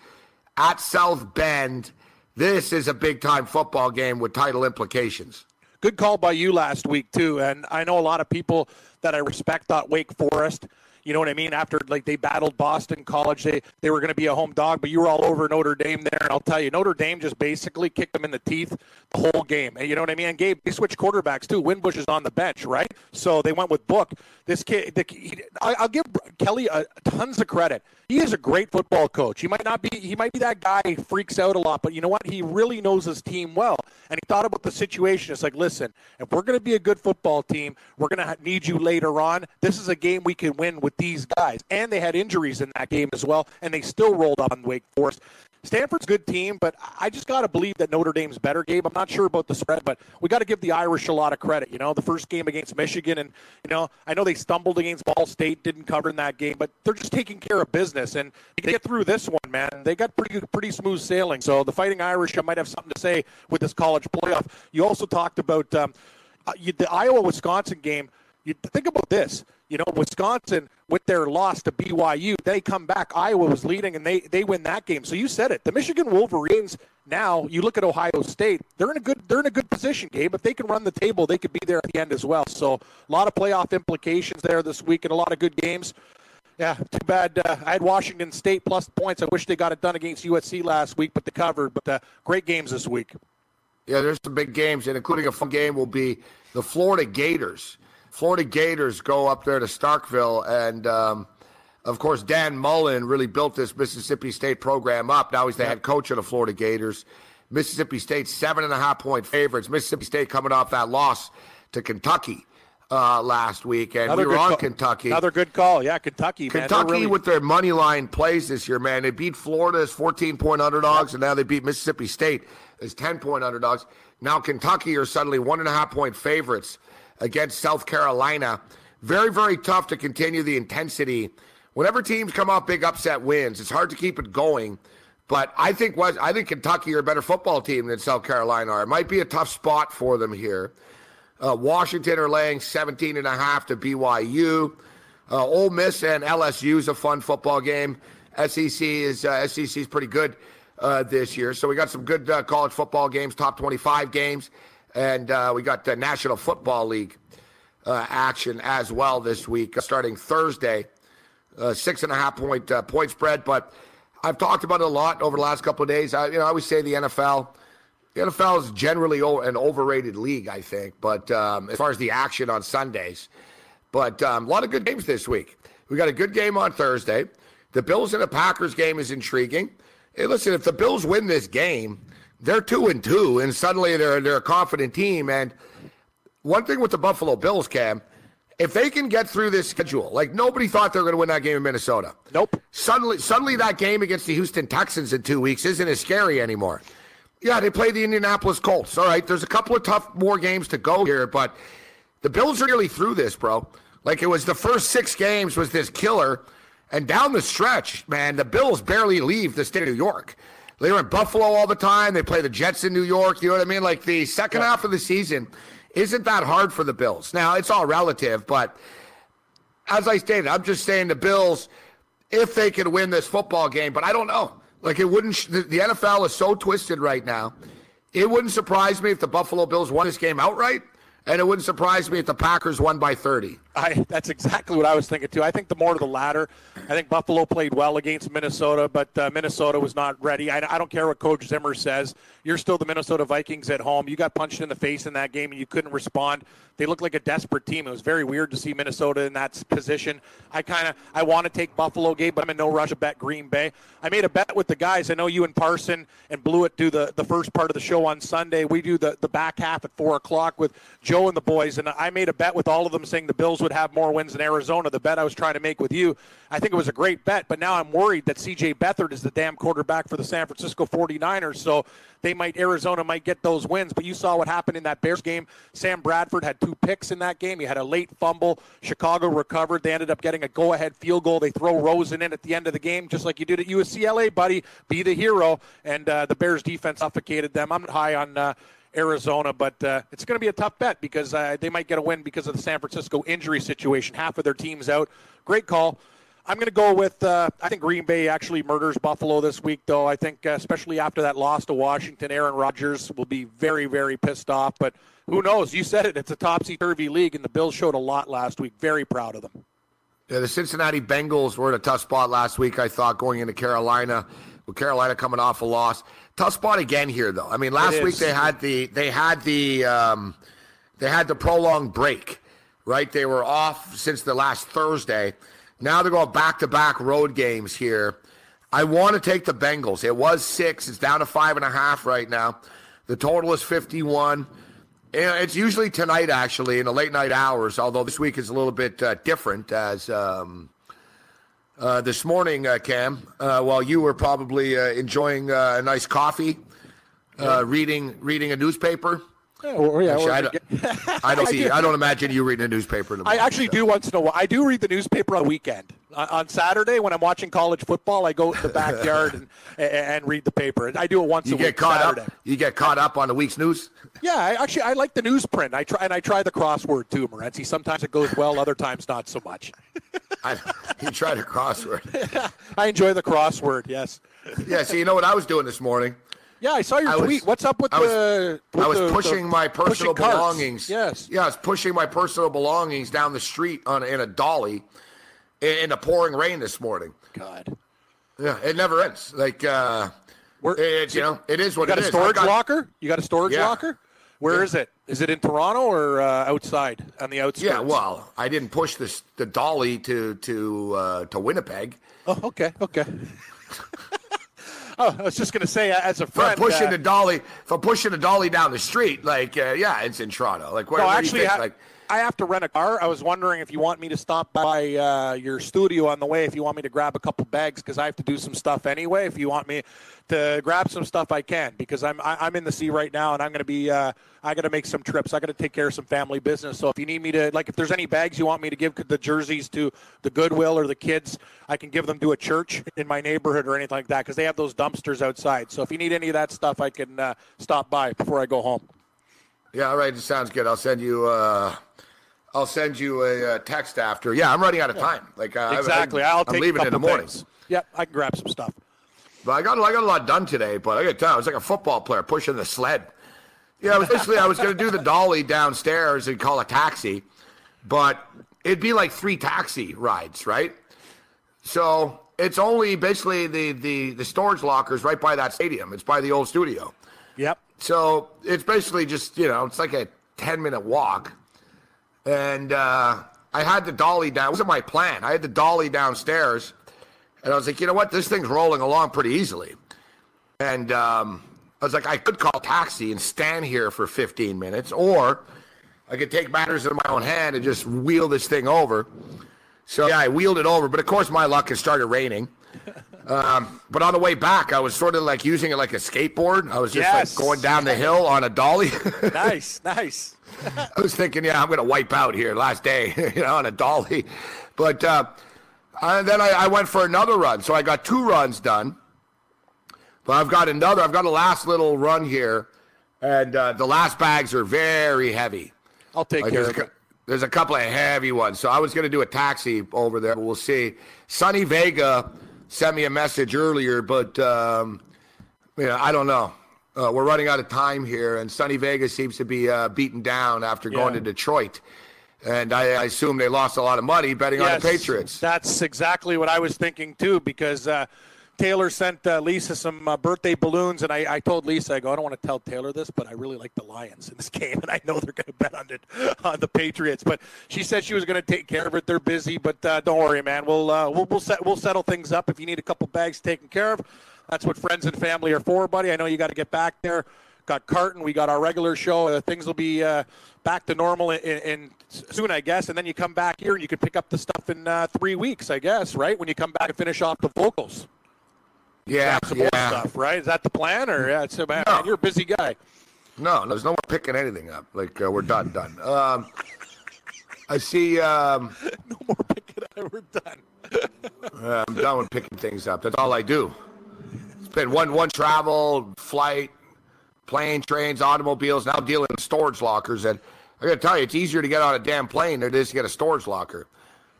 at South Bend. This is a big time football game with title implications. Good call by you last week too, and I know a lot of people that I respect thought Wake Forest. You know what I mean? After like they battled Boston College, they they were going to be a home dog, but you were all over Notre Dame there, and I'll tell you, Notre Dame just basically kicked them in the teeth the whole game. And you know what I mean? And Gabe, they switched quarterbacks too. Wimbush is on the bench, right? So they went with Book. This kid, the, he, I, I'll give Kelly uh tons of credit. He is a great football coach. He might not be, he might be that guy who freaks out a lot, but you know what? He really knows his team well, and he thought about the situation. It's like, listen, if we're going to be a good football team, we're going to need you later on. This is a game we can win with these guys, and they had injuries in that game as well, and they still rolled on Wake Forest. Stanford's a good team, but I just got to believe that Notre Dame's better, Gabe. I'm not sure about the spread, but we got to give the Irish a lot of credit. You know, the first game against Michigan, and, you know, I know they stumbled against Ball State, didn't cover in that game, but they're just taking care of business. And they get through this one, man. They got pretty pretty smooth sailing. So the Fighting Irish I might have something to say with this college playoff. You also talked about um, uh, the Iowa Wisconsin game. You think about this. You know, Wisconsin with their loss to BYU, they come back. Iowa was leading, and they they win that game. So you said it. The Michigan Wolverines. Now you look at Ohio State. They're in a good they're in a good position, Gabe. If they can run the table, they could be there at the end as well. So a lot of playoff implications there this week, and a lot of good games. Yeah, too bad. Uh, I had Washington State plus points. I wish they got it done against USC last week, but they covered. But uh, great games this week. Yeah, there's some big games, and including a fun game will be the Florida Gators. Florida Gators go up there to Starkville, and um, of course, Dan Mullen really built this Mississippi State program up. Now he's the head coach of the Florida Gators. Mississippi State seven and a half point favorites. Mississippi State coming off that loss to Kentucky uh, last week, and Another we were on call- Kentucky. Another good call. Yeah, Kentucky. man. Kentucky really- with their money line plays this year, man. They beat Florida as 14 point underdogs, and now they beat Mississippi State as 10 point underdogs. Now Kentucky are suddenly one and a half point favorites against South Carolina. Very, very tough to continue the intensity. Whenever teams come off big upset wins, it's hard to keep it going. But I think was I think Kentucky are a better football team than South Carolina are. It might be a tough spot for them here. Uh, Washington are laying 17 and a half to BYU. Uh, Ole Miss and LSU is a fun football game. SEC is uh, SEC is pretty good uh, this year, so we got some good uh, college football games, top 25 games, and uh, we got the National Football League uh, action as well this week, uh, starting Thursday. Uh, six and a half point uh, point spread, but I've talked about it a lot over the last couple of days. I, you know, I always say the NFL. The NFL is generally an overrated league, I think. But um, as far as the action on Sundays, but um, a lot of good games this week. We got a good game on Thursday. The Bills and the Packers game is intriguing. Hey, listen, if the Bills win this game, they're two and two, and suddenly they're they're a confident team. And one thing with the Buffalo Bills, Cam, if they can get through this schedule, like nobody thought they were going to win that game in Minnesota. Nope. Suddenly, suddenly that game against the Houston Texans in two weeks isn't as scary anymore. Yeah, they play the Indianapolis Colts. All right, there's a couple of tough more games to go here, but the Bills are nearly through this, bro. Like it was the first six games was this killer, and down the stretch, man, the Bills barely leave the state of New York. They were in Buffalo all the time. They play the Jets in New York. You know what I mean? Like the second half of the season isn't that hard for the Bills. Now it's all relative, but as I stated, I'm just saying the Bills, if they can win this football game, but I don't know. Like it wouldn't. The, the NFL is so twisted right now. It wouldn't surprise me if the Buffalo Bills won this game outright, and it wouldn't surprise me if the Packers won by 30. I, that's exactly what I was thinking too. I think the more to the latter. I think Buffalo played well against Minnesota, but uh, Minnesota was not ready. I, I don't care what Coach Zimmer says. You're still the Minnesota Vikings at home. You got punched in the face in that game, and you couldn't respond. They looked like a desperate team. It was very weird to see Minnesota in that position. I kind of I want to take Buffalo game, but I'm in no rush to bet Green Bay. I made a bet with the guys. I know you and Parson and Blewett do the, the first part of the show on Sunday. We do the, the back half at four o'clock with Joe and the boys, and I made a bet with all of them saying the Bills would have more wins than Arizona. The bet I was trying to make with you, I think it was a great bet, but now I'm worried that CJ Beathard is the damn quarterback for the San Francisco 49ers, so they might Arizona might get those wins. But you saw what happened in that Bears game. Sam Bradford had two picks in that game. He had a late fumble. Chicago recovered. They ended up getting a go-ahead field goal. They throw Rosen in at the end of the game, just like you did at UCLA, buddy. Be the hero. And uh, the Bears defense suffocated them. I'm high on. Uh, Arizona, but uh, it's going to be a tough bet because uh, they might get a win because of the San Francisco injury situation. Half of their team's out. Great call. I'm going to go with. Uh, I think Green Bay actually murders Buffalo this week, though. I think, uh, especially after that loss to Washington, Aaron Rodgers will be very, very pissed off. But who knows? You said it. It's a topsy turvy league, and the Bills showed a lot last week. Very proud of them. Yeah, the Cincinnati Bengals were in a tough spot last week, I thought, going into Carolina. With Carolina coming off a loss, tough spot again here, though. I mean, last week they had the they had the um, they had the prolonged break, right? They were off since the last Thursday. Now they're going back to back road games here. I want to take the Bengals. It was six. It's down to five and a half right now. The total is fifty-one. Yeah, it's usually tonight, actually, in the late night hours. Although this week is a little bit uh, different, as um, uh, this morning, uh, Cam, uh, while you were probably uh, enjoying uh, a nice coffee, uh, reading reading a newspaper. Or, yeah, Actually, I, don't, I don't see. I don't imagine you reading a newspaper. In the I actually so. do once in a while. I do read the newspaper on the weekend. On, on Saturday, when I'm watching college football, I go to the backyard and, and, and read the paper. I do it once You a get week. caught Saturday. up. You get caught up on the week's news. Yeah, I actually I like the newsprint. I try and I try the crossword too, Morency. Sometimes it goes well, other times not so much. I, you tried a crossword. I enjoy the crossword. Yes. Yeah. So you know what I was doing this morning? Yeah, I saw your I was- tweet. What's up with I was- the? with I was the- the pushing my personal pushing belongings. Yes. Yeah, I was pushing my personal belongings down the street on in a dolly in, in the pouring rain this morning. God. Yeah, it never ends. Like uh Where- it, you know, it is what You got it a is. storage got- locker? You got a storage Yeah. locker? Where is it? Is it in Toronto or uh, outside on the outskirts? Yeah, well, I didn't push this the dolly to to uh, to Winnipeg. Oh, okay, okay. oh, I was just gonna say, as a friend, pushing uh, the dolly, I'm pushing the dolly down the street, like uh, yeah, it's in Toronto. Like where, No, where do actually, you think? ha- like I have to rent a car. I was wondering if you want me to stop by uh, your studio on the way. If you want me to grab a couple bags because I have to do some stuff anyway. If you want me to grab some stuff, I can because I'm I, am i am in the sea right now and I'm going to be uh, I got to make some trips. I got to take care of some family business. So if you need me to like if there's any bags you want me to give the jerseys to the Goodwill or the kids, I can give them to a church in my neighborhood or anything like that because they have those dumpsters outside. So if you need any of that stuff, I can uh, stop by before I go home. Yeah, all right. It sounds good. I'll send you. Uh, I'll send you a, uh, text after. Yeah, I'm running out of time. Like uh, exactly. I, will take I'm leaving in the morning. Yep, I can grab some stuff. But I got I got a lot done today. But I got to tell you, I was like a football player pushing the sled. Yeah, basically I was going to do the dolly downstairs and call a taxi, but it'd be like three taxi rides, right? So it's only basically the the the storage lockers right by that stadium. It's by the old studio. Yep. So it's basically just you know it's like a ten minute walk, and uh, I had the dolly down. It wasn't my plan. I had the dolly downstairs, and I was like, you know what, this thing's rolling along pretty easily, and um, I was like, I could call taxi and stand here for 15 minutes, or I could take matters in my own hand and just wheel this thing over. So yeah, I wheeled it over, but of course my luck, it started raining. Um, but on the way back, I was sort of like using it like a skateboard. I was just yes. like going down the hill on a dolly. nice, nice. I was thinking, yeah, I'm going to wipe out here last day, you know, on a dolly. But uh, and then I, I went for another run. So I got two runs done. But I've got another, I've got a last little run here. And uh, the last bags are very heavy. I'll take like care of it. There's a couple of heavy ones. So I was going to do a taxi over there, but we'll see. Sunny Vega sent me a message earlier, but um, you know, I don't know. Uh, we're running out of time here, and Sunny Vegas seems to be uh, beaten down after yeah. going to Detroit. And I, I, assume they lost a lot of money betting yes, on the Patriots. That's exactly what I was thinking too, because uh, Taylor sent uh, Lisa some uh, birthday balloons, and I, I, told Lisa, I go, I don't want to tell Taylor this, but I really like the Lions in this game, and I know they're going to bet on it on the Patriots. But she said she was going to take care of it. They're busy, but uh, don't worry, man. We'll uh, we'll we'll, set, we'll settle things up. If you need a couple bags taken care of, that's what friends and family are for, buddy. I know you got to get back there. Got Carton. We got our regular show. Uh, things will be uh, back to normal in, in, soon, I guess. And then you come back here and you can pick up the stuff in three weeks, I guess, right? When you come back and finish off the vocals. Yeah, some yeah. more stuff, right? Is that the plan, or yeah? It's, man, no. you're a busy guy. No, no, there's no more picking anything up. Like uh, we're done, done. Um, I see. Um, no more picking up. We're done. uh, I'm done with picking things up. That's all I do. It's been one one travel, flight, plane, trains, automobiles. Now dealing with storage lockers, and I got to tell you, it's easier to get on a damn plane than it is to get a storage locker.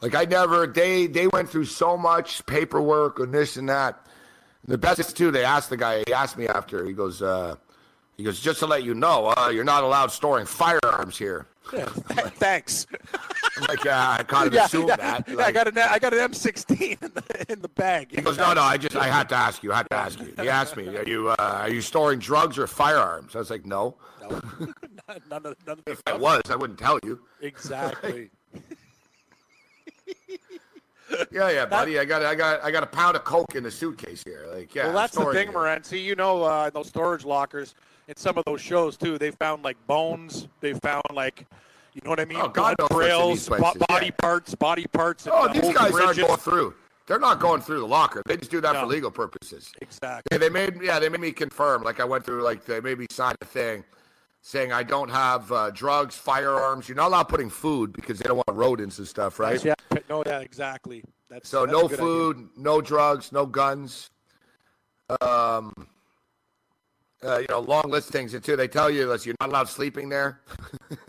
Like I never. They they went through so much paperwork and this and that. The best is too. They asked the guy. He asked me after. He goes, uh, he goes, just to let you know, uh, you're not allowed storing firearms here. Yeah, thanks. I'm like, yeah, I kind of yeah, assumed yeah, that. Like, I got an I got an M16 in the in the bag. He goes, no, no, I just I had to ask you. I had to ask you. He asked me, are you uh, are you storing drugs or firearms? I was like, no. No, none of, none of if I was, I wouldn't tell you. Exactly yeah, yeah, buddy. I got, I got, I got a pound of coke in the suitcase here. Like, yeah. Well, that's the thing, Morency. You know, uh, those storage lockers in some of those shows too. They found like bones. They found like, you know what I mean? Oh, God trails, body yeah. parts, body parts. Oh, these guys aren't going through. They're not going through the locker. They just do that no. for legal purposes. Exactly. Yeah, they made, yeah, they made me confirm. Like I went through, like they made me sign a thing saying I don't have uh, drugs, firearms. You're not allowed putting food because they don't want rodents and stuff, right? Yeah, no, yeah, exactly. That's so that's no food, idea. no drugs, no guns. Um, uh, you know, long list things. too, they tell you that you're not allowed sleeping there.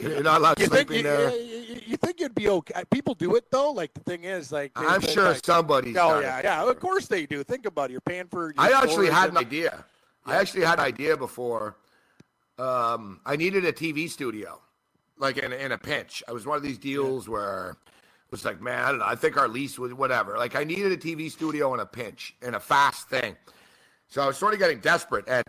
you're not allowed you sleeping you, there. You, you, think you'd be okay? People do it though. Like the thing is, like I'm sure like, somebody's. Oh yeah, yeah. Of course they do. Think about it. You're paying for. I actually had an idea. I actually had an idea before. Um, I needed a TV studio, like in, in a pinch. I was one of these deals yeah. where it was like, man, I don't know. I think our lease was whatever. Like I needed a TV studio in a pinch, in a fast thing. So I was sort of getting desperate, and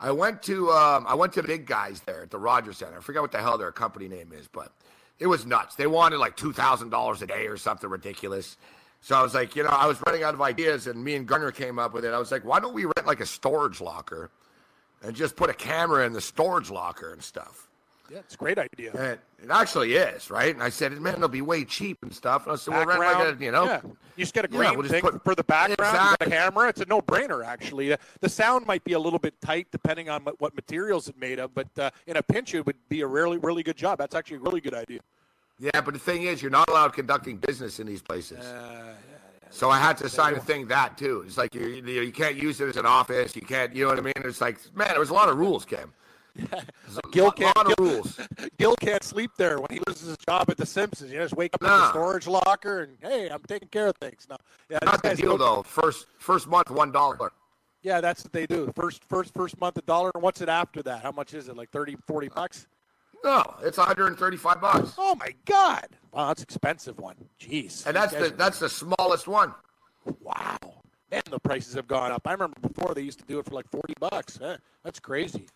I went to um, I went to the big guys there at the Rogers Center. I forget what the hell their company name is, but it was nuts. They wanted like two thousand dollars a day or something ridiculous. So I was like, you know, I was running out of ideas, and me and Gunner came up with it. I was like, why don't we rent like a storage locker and just put a camera in the storage locker and stuff? Yeah, it's a great idea. And it actually is, right? And I said, man, it'll be way cheap and stuff. And I said, we'll rent like a, you know, yeah. you just get a Yeah, we'll just thing put- for the background. Exactly. a camera. It's a no-brainer, actually. Uh, The sound might be a little bit tight depending on what, what materials it's made of, but uh, in a pinch, it would be a really, really good job. That's actually a really good idea. Yeah, but the thing is, you're not allowed conducting business in these places. Uh, so I had to sign a thing that too. It's like you you, you can't use it as an office. You can't, you know what I mean? It's like, man, there was a lot of rules, Cam. There's a Gil lot, can't- lot of Gil- rules. Gil can't sleep there when he loses his job at The Simpsons. You just wake up in Nah. the storage locker and hey, I'm taking care of things now. Yeah, these Not the deal don't- though. First first month, one dollar. Yeah, that's what they do. First, first, first month a dollar, and what's it after that? How much is it? Like 30, 40 bucks? No, it's 135 bucks. Oh my God! Wow, that's an expensive one. Jeez. And that's the that's the smallest one. wow. And the prices have gone up. I remember before they used to do it for like forty bucks. Eh, that's crazy.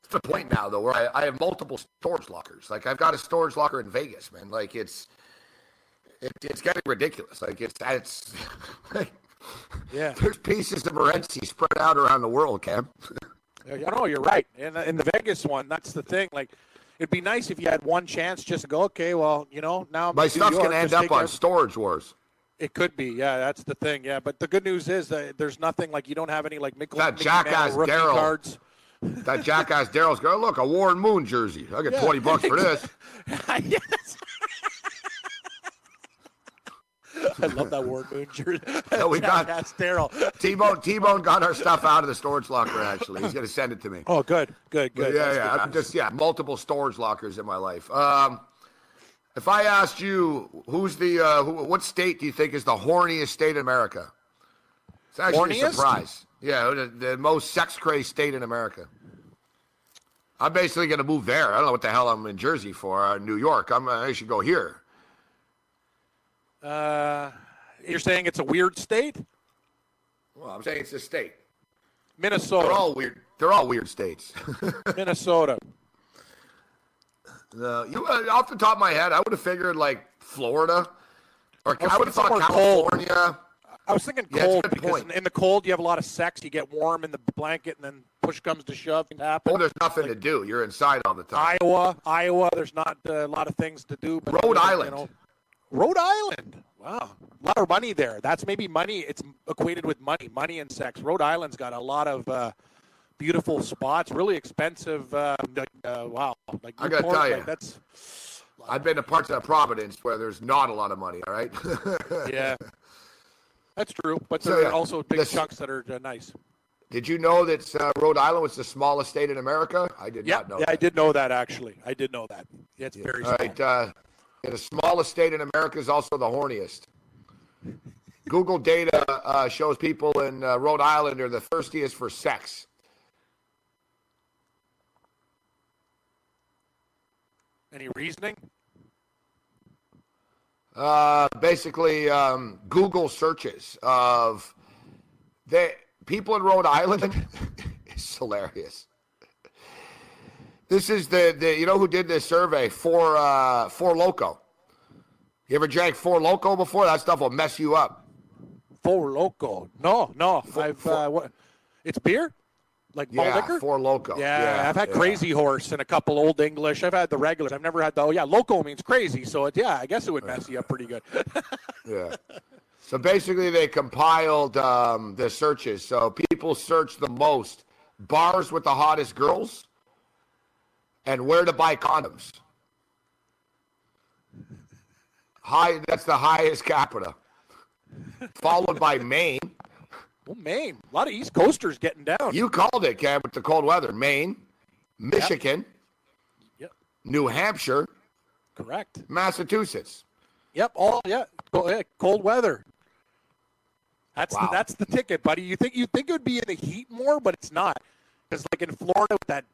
It's the point now though, where I, I have multiple storage lockers. Like I've got a storage locker in Vegas, man. Like it's it, it's getting ridiculous. Like it's it's Yeah. there's pieces of Morency spread out around the world, Cam. Yeah, no, you're right. And in the Vegas one, that's the thing. Like, it'd be nice if you had one chance just to go. Okay, well, you know, now I'm My stuff's gonna end up on Storage Wars. It could be, yeah. That's the thing, yeah. But the good news is that there's nothing like you don't have any like Mickle, That jackass Daryl. cards. That jackass Daryl's going, look, a Warren Moon jersey. I get 20 bucks for this. yes. I love that Moon jersey. Yeah, we got- Daryl. T-Bone, T-Bone got our stuff out of the storage locker, actually. He's going to send it to me. Oh, good, good, good. yeah, That's yeah. good. I'm just, yeah, multiple storage lockers in my life. Um, if I asked you, who's the, uh, who, what state do you think is the horniest state in America? It's actually a surprise. Yeah, the, the most sex-crazed state in America. I'm basically going to move there. I don't know what the hell I'm in Jersey for, uh, New York. I'm, I should go here. Uh, you're saying it's a weird state? Well, I'm saying it's a state. Minnesota. They're all weird. They're all weird states. Minnesota. No, you uh, off the top of my head, I would have figured like Florida, or was I would have thought somewhere cold. California. I was thinking Yeah, cold good because point. in the cold you have a lot of sex. You get warm in the blanket, and then push comes to shove, and happen. Oh, there's nothing to do. You're inside all the time. Iowa, Iowa. There's not uh, a lot of things to do. But Rhode you Island. know, Rhode Island. Wow, a lot of money there. That's maybe money. It's equated with money, money and sex. Rhode Island's got a lot of uh, beautiful spots. Really expensive. Uh, like, uh, wow, like I gotta tell you. like, that's I've been to parts of Providence where there's not a lot of money. All right. yeah. That's true, but So, there yeah, are also big this- chunks that are uh, nice. did you know that uh, Rhode Island was the smallest state in America? I did Yeah, not know. yeah, I that. did know that actually. I did know that. Yeah, it's very All small. right. Uh, yeah, the smallest state in America is also the horniest. Google data uh, shows people in uh, Rhode Island are the thirstiest for sex. Any reasoning? Uh, basically, um, Google searches of the people in Rhode Island. it's hilarious. This is the, the you know who did this survey for uh, Four Loco. You ever drank Four Loco before? That stuff will mess you up. Four Loco. No, no. I've four- uh, what? It's beer, like malt Yeah, liquor. Four Loco. Yeah, I've had yeah. Crazy Horse and a couple Old English. I've had the regulars. I've never had the. Oh yeah, Loco means crazy. So it, yeah, I guess it would mess you up pretty good. Yeah. So basically, they compiled um, the searches. So people search the most bars with the hottest girls and where to buy condoms. High. That's the highest capita. Followed by Maine. well, Maine, a lot of East Coasters getting down. You called it, Cam, with the cold weather. Maine, Michigan, Yep, New Hampshire, correct. Massachusetts. Yep, all yeah, cold weather. That's Wow. the, that's the ticket, buddy. You think you think it would be in the heat more, but it's not. Because like in Florida, with that,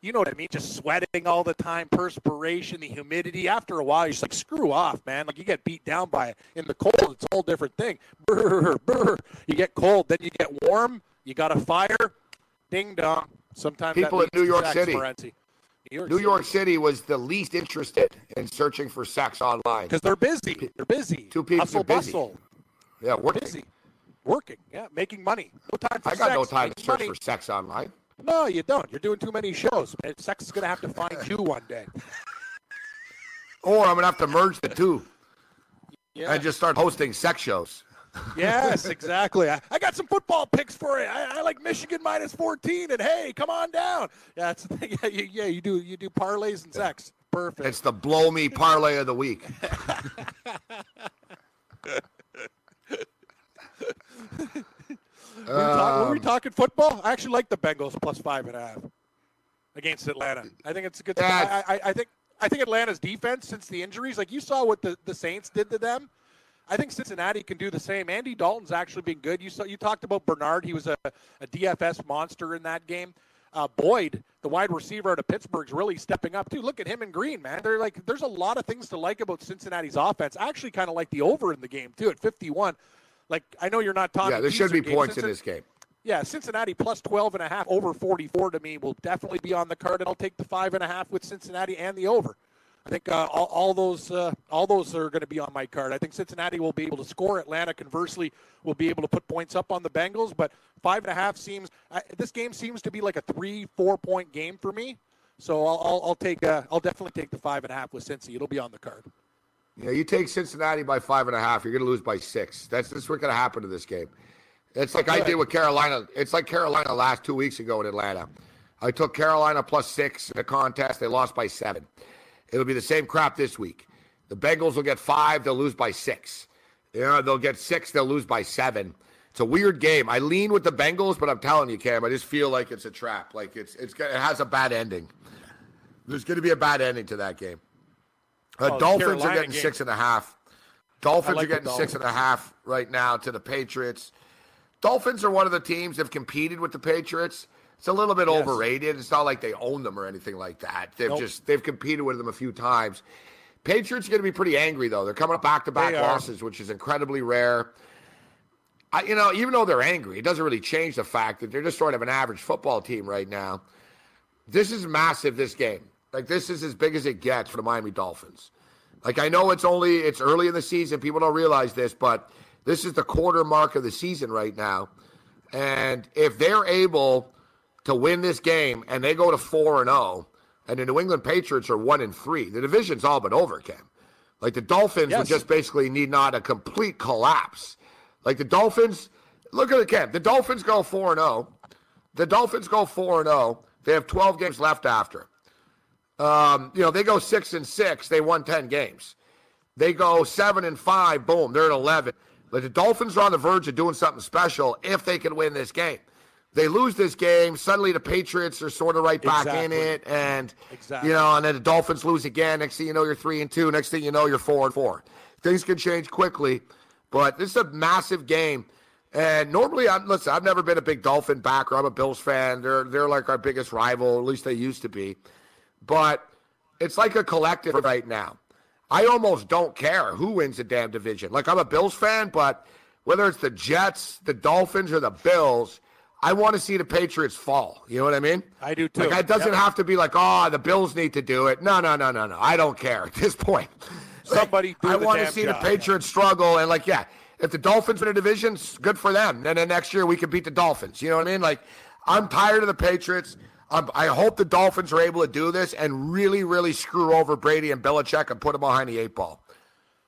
you know what I mean, just sweating all the time, perspiration, the humidity. After a while, you're just like, screw off, man. Like you get beat down by it. In the cold, it's a whole different thing. Brr, brr. You get cold, then you get warm. You got a fire. Ding dong. Sometimes People in New York City. New York New York City was the least interested in searching for sex online. because they're busy. They're busy. Two people Hustle, busy. bustle. Yeah, working. busy, working, yeah, making money. No time for I got no sex, time to search money. for sex online. No, you don't. You're doing too many shows. Sex is going to have to find you one day. Or I'm gonna have to merge the two Yeah. and just start hosting sex shows. Yes, exactly. I, I got some football picks for you. I, I like Michigan minus 14, and hey, come on down. Yeah, that's the thing. Yeah, you, yeah, you do you do parlays and sex. Perfect. It's the blow me parlay of the week. Were we, talk- were we Um, talking football? I actually like the Bengals plus five and a half against Atlanta. I think it's a good. I, I, I think I think Atlanta's defense since the injuries, like you saw what the, the Saints did to them. I think Cincinnati can do the same. Andy Dalton's actually been good. You saw you talked about Bernard. He was a, a DFS monster in that game. Uh, Boyd, the wide receiver out of Pittsburgh's really stepping up too. Look at him and Green, man. They're like, there's a lot of things to like about Cincinnati's offense. I actually kind of like the over in the game too at 51. Like I know you're not talking. yeah, there should be points games. in this game. Yeah, Cincinnati plus 12 and a half over 44 to me will definitely be on the card, and I'll take the five and a half with Cincinnati and the over. I think uh, all, all those uh, all those are going to be on my card. I think Cincinnati will be able to score. Atlanta, conversely, will be able to put points up on the Bengals. But five and a half seems uh, this game seems to be like a three four point game for me. So I'll, I'll, I'll take uh, I'll definitely take the five and a half with Cincy. It'll be on the card. Yeah, you take Cincinnati by five and a half, you're going to lose by six. That's that's what's going to happen to this game. It's like I did with Carolina. It's like Carolina last two weeks ago in Atlanta. I took Carolina plus six in a contest. They lost by seven. It'll be the same crap this week. The Bengals will get five. They'll lose by six. You know, they'll get six. They'll lose by seven. It's a weird game. I lean with the Bengals, but I'm telling you, Cam, I just feel like it's a trap. Like it's it's it has a bad ending. There's going to be a bad ending to that game. Uh, Oh, Dolphins are getting game. six and a half. Dolphins like are getting six and a half right now to the Patriots. Dolphins are one of the teams that have competed with the Patriots. It's a little bit Yes. overrated. It's not like they own them or anything like that. They've Nope. just they've competed with them a few times. Patriots are going to be pretty angry though. They're coming up back to back losses, which is incredibly rare. I, you know, even though they're angry, it doesn't really change the fact that they're just sort of an average football team right now. This is massive. This game, like this, is as big as it gets for the Miami Dolphins. Like I know it's only it's early in the season. People don't realize this, but this is the quarter mark of the season right now. And if they're able to win this game and they go to four and zero, and the New England Patriots are one and three, the division's all but over, Cam. Like the Dolphins would just basically need not a complete collapse. Like the Dolphins, look at it, Cam. The Dolphins go four and zero. The Dolphins go four and zero. They have twelve games left after. Um, you know, they go six and six. They won ten games. They go seven and five. Boom, they're at eleven. But the Dolphins are on the verge of doing something special if they can win this game. They lose this game, suddenly the Patriots are sort of right back in it, and Exactly. you know, and then the Dolphins lose again. Next thing you know, you're three and two. Next thing you know, you're four and four. Things can change quickly, but this is a massive game. And normally, I'm listen. I've never been a big Dolphin backer. I'm a Bills fan. They're they're like our biggest rival. At least they used to be. But it's like a collective right now. I almost don't care who wins the damn division. Like I'm a Bills fan, but whether it's the Jets, the Dolphins, or the Bills, I want to see the Patriots fall. You know what I mean? I do too. Like it doesn't Yep. have to be like, oh, the Bills need to do it. No, no, no, no, no. I don't care at this point. Like, Somebody do I want to see job. the Patriots struggle and like, yeah, if the Dolphins win a division, good for them. And then next year we can beat the Dolphins. You know what I mean? Like, I'm tired of the Patriots. Um, I hope the Dolphins are able to do this and really, really screw over Brady and Belichick and put them behind the eight ball.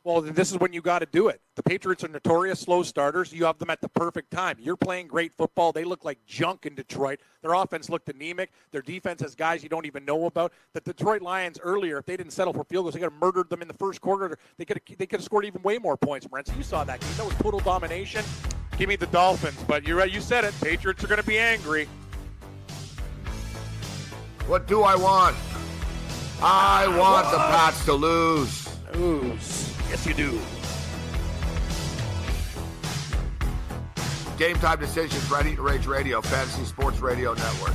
Well, this is when you got to do it. The Patriots are notorious slow starters. You have them at the perfect time. You're playing great football. They look like junk in Detroit. Their offense looked anemic. Their defense has guys you don't even know about. The Detroit Lions earlier, if they didn't settle for field goals, they could have murdered them in the first quarter. They could have, they could have scored even way more points. Brent, you saw that. That was total domination. Give me the Dolphins, but you're right. You said it. Patriots are going to be angry. What do I want? I want the Pats to lose. Ooh, yes you do. Game time decisions, Ready to Rage Radio, Fantasy Sports Radio Network.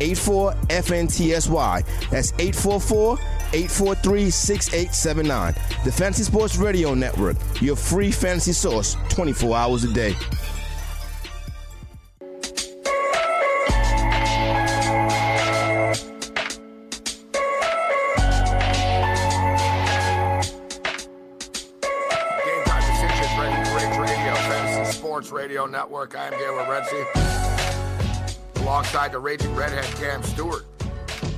84 FNTSY. That's 844 843 6879. The Fantasy Sports Radio Network, your free fantasy source 24 hours a day. Radio, Network. I am Gabe Morency, alongside the Raging Redhead Cam Stewart.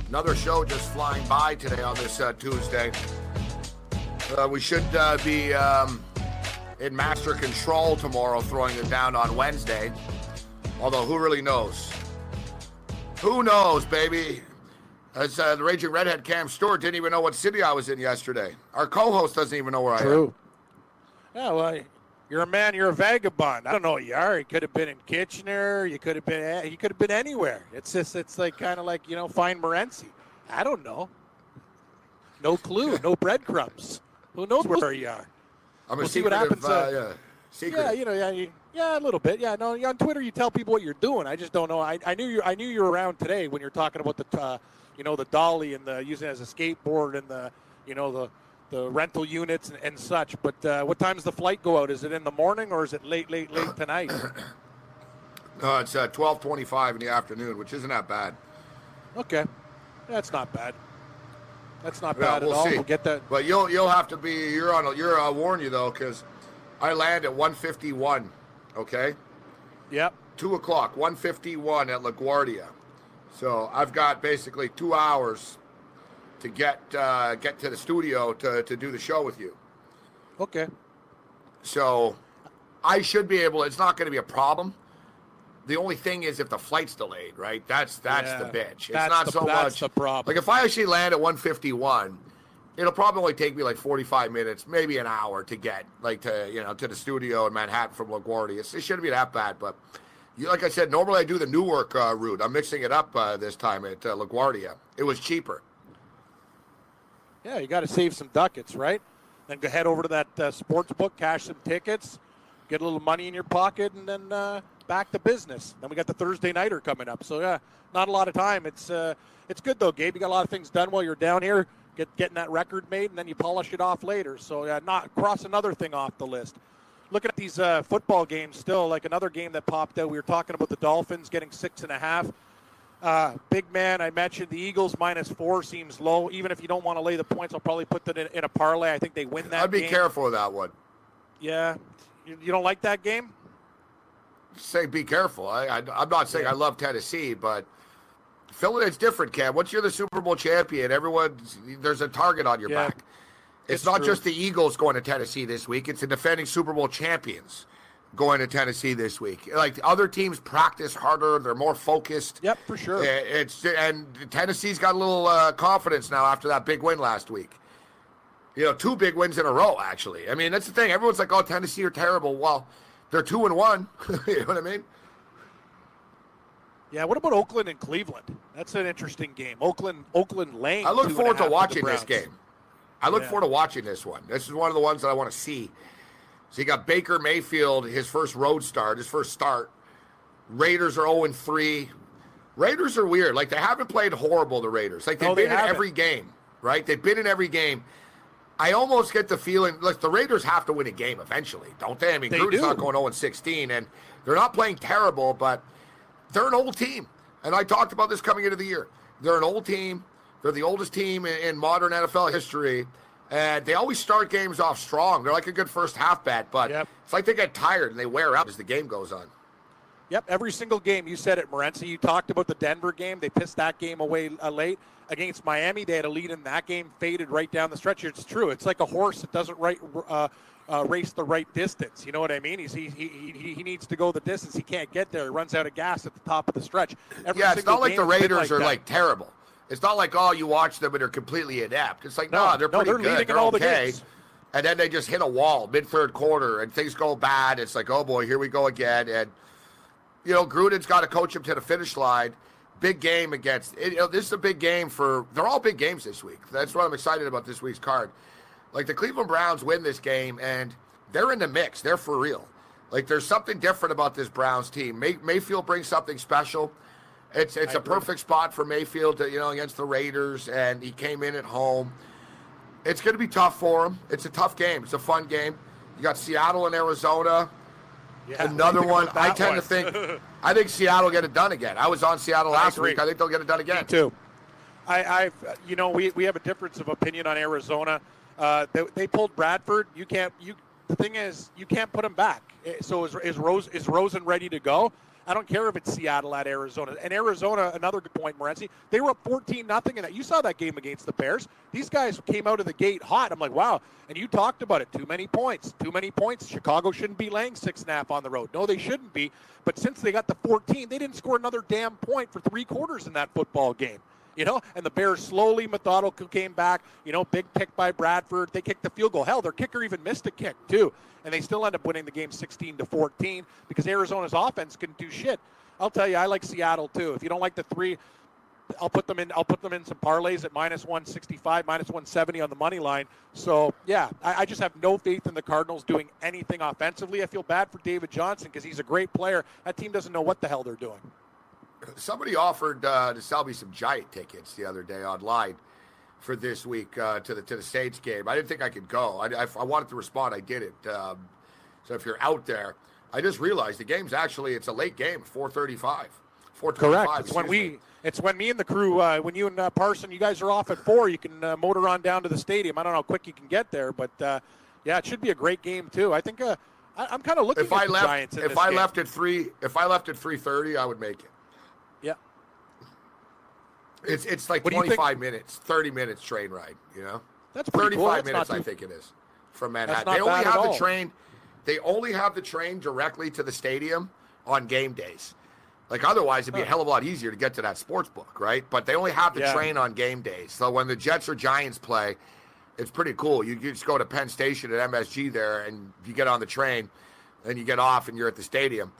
Another show just flying by today on this uh, Tuesday. Uh, we should uh, be um, in master control tomorrow, throwing it down on Wednesday. Although, who really knows? Who knows, baby? As uh, the Raging Redhead Cam Stewart didn't even know what city I was in yesterday. Our co-host doesn't even know where I am. True. Yeah, well, you're a man. You're a vagabond. I don't know what you are. You could have been in Kitchener. You could have been. You could have been anywhere. It's just. It's like kind of like you know, find Morency. I don't know. No clue. no breadcrumbs. Who knows where you are? I'm We'll see what happens, Uh, uh, yeah, secretive. Yeah, you know, yeah, you, yeah, a little bit. Yeah, no, on Twitter you tell people what you're doing. I just don't know. I, I knew you. I knew you were around today when you're talking about the, uh, you know, the dolly and the using it as a skateboard and the, you know, the the rental units and, and such. But uh, what does the flight go out? Is it in the morning or is it late, late, late tonight? No, it's uh, 12:25 in the afternoon, which isn't that bad. Okay, that's not bad. That's not Yeah, bad we'll at all. see. We'll get that. But you'll you'll have to be you're on. A, you're I'll warn you though, because I land at 1:51. Okay, Yep. two o'clock, 1:51 at LaGuardia. So I've got basically two hours to get uh, get to the studio to to do the show with you. Okay. So I should be able. It's not going to be a problem. The only thing is if the flight's delayed, right? That's that's the bitch. It's not the- so that's much the problem. Like if I actually land at 151, it'll probably only take me like 45 minutes, maybe an hour to get like to you know to the studio in Manhattan from LaGuardia. It's, it shouldn't be that bad, but. You, like I said, normally I do the Newark uh, route. I'm mixing it up uh, this time at uh, LaGuardia. It was cheaper. Yeah, you got to save some ducats, right? Then go head over to that uh, sports book, cash some tickets, get a little money in your pocket, and then uh, back to business. Then we got the Thursday nighter coming up. So yeah, not a lot of time. It's uh, it's good though, Gabe. You got a lot of things done while you're down here, get getting that record made, and then you polish it off later. So yeah, not cross another thing off the list. Looking at these uh, football games, still like another game that popped out. We were talking about the Dolphins getting six and a half. Uh, big man, I mentioned the Eagles minus four seems low. Even if you don't want to lay the points, I'll probably put that in, in a parlay. I think they win that. I'd be game. careful with that one. Yeah, you, you don't like that game? say be careful. I, I I'm not saying I love Tennessee, but Philly it's different, Cam. Once you're the Super Bowl champion, everyone there's a target on your Yeah, back. It's, it's not true. just the Eagles going to Tennessee this week. It's the defending Super Bowl champions going to Tennessee this week. Like the other teams practice harder, they're more focused. Yep, for sure. Uh, It's and Tennessee's got a little uh, confidence now after that big win last week. You know, two big wins in a row. Actually, I mean that's the thing. Everyone's like, "Oh, Tennessee are terrible." Well, they're two and one. you know what I mean? Yeah. What about Oakland and Cleveland? That's an interesting game. Oakland, Oakland Lane. I look two and a forward to watching this game. I look Yeah. forward to watching this one. This is one of the ones that I want to see. So you got Baker Mayfield, his first road start, his first start. Raiders are 0 3. Raiders are weird. Like they haven't played horrible, the Raiders. Like they've No, they been in every game, right? They've been in every game. I almost get the feeling like the Raiders have to win a game eventually, don't they? I mean, They Gruden's do. not going 0 16, and they're not playing terrible, but they're an old team. And I talked about this coming into the year. They're an old team. They're the oldest team in, in modern NFL history. And they always start games off strong. They're like a good first half bet, but Yep. it's like they get tired and they wear out as the game goes on. Yep, every single game. You said it, Morency. You talked about the Denver game. They pissed that game away uh, late against Miami. They had a lead in that game, faded right down the stretch. It's true. It's like a horse that doesn't right, uh, uh, race the right distance. You know what I mean? He's, he, he, he, he needs to go the distance. He can't get there. He runs out of gas at the top of the stretch. Every yeah, it's not like the game has been Raiders are that. like terrible. It's not like oh, you watch them and they're completely inept. It's like No, they're no, pretty they're good. They're all the okay. games. And then they just hit a wall mid third quarter, and things go bad. It's like oh boy, here we go again. And you know, Gruden's got to coach him to the finish line. Big game against. You know, this is a big game for. They're all big games this week. That's what I'm excited about this week's card. Like the Cleveland Browns win this game, and they're in the mix. They're for real. Like there's something different about this Browns team. May, Mayfield brings something special. It's it's a perfect spot for Mayfield to you know against the Raiders, and he came in at home. It's going to be tough for him. It's a tough game. It's a fun game. You got Seattle and Arizona. Yeah, Another one. I tend one. to think. I think Seattle will get it done again. I was on Seattle last agree. week. I think they'll get it done again. Me too. I, I've, you know, we, we have a difference of opinion on Arizona. Uh, they, they pulled Bradford. You can't. You. The thing is, you can't put him back. Eh, So is, is Rose is Rosen ready to go? I don't care if it's Seattle at Arizona. And Arizona, another good point, Morency. They were up 14 nothing in that. You saw that game against the Bears. These guys came out of the gate hot. I'm like, wow. And you talked about it. Too many points. Too many points. Chicago shouldn't be laying six and a half on the road. No, they shouldn't be. But since they got the 14, they didn't score another damn point for three quarters in that football game you know, and the Bears slowly, methodical came back. You know, big pick by Bradford. They kicked the field goal. Hell, their kicker even missed a kick too, and they still end up winning the game 16 to 14 because Arizona's offense couldn't do shit. I'll tell you, I like Seattle too. If you don't like the three, I'll put them in. I'll put them in some parlays at minus 165, minus 170 on the money line. So yeah, I, I just have no faith in the Cardinals doing anything offensively. I feel bad for David Johnson because he's a great player. That team doesn't know what the hell they're doing. Somebody offered uh, to sell me some giant tickets the other day online for this week uh, to the to the Saints game. I didn't think I could go. I, I, I wanted to respond. I did it. Um, so if you're out there, I just realized the game's actually it's a late game, 4:35. 4:25. Correct. It's when we. me. It's when me and the crew. Uh, when you and uh, Parson, you guys are off at four. You can uh, motor on down to the stadium. I don't know how quick you can get there, but uh, yeah, it should be a great game too. I think. Uh, I, I'm kind of looking If I the left, if I game. left at three, if I left at 3:30, I would make it. It's it's like What do you think- 25 minutes, 30 minutes train ride. You know. That's pretty 35 cool. Minutes, not I think it is, from Manhattan. They only have the train. They only have the train directly to the stadium on game days. Like otherwise, it'd be a hell of a lot easier to get to that sports book, right? But they only have the Yeah. train on game days. So when the Jets or Giants play, it's pretty cool. You, you just go to Penn Station at MSG there, and you get on the train, and you get off, and you're at the stadium.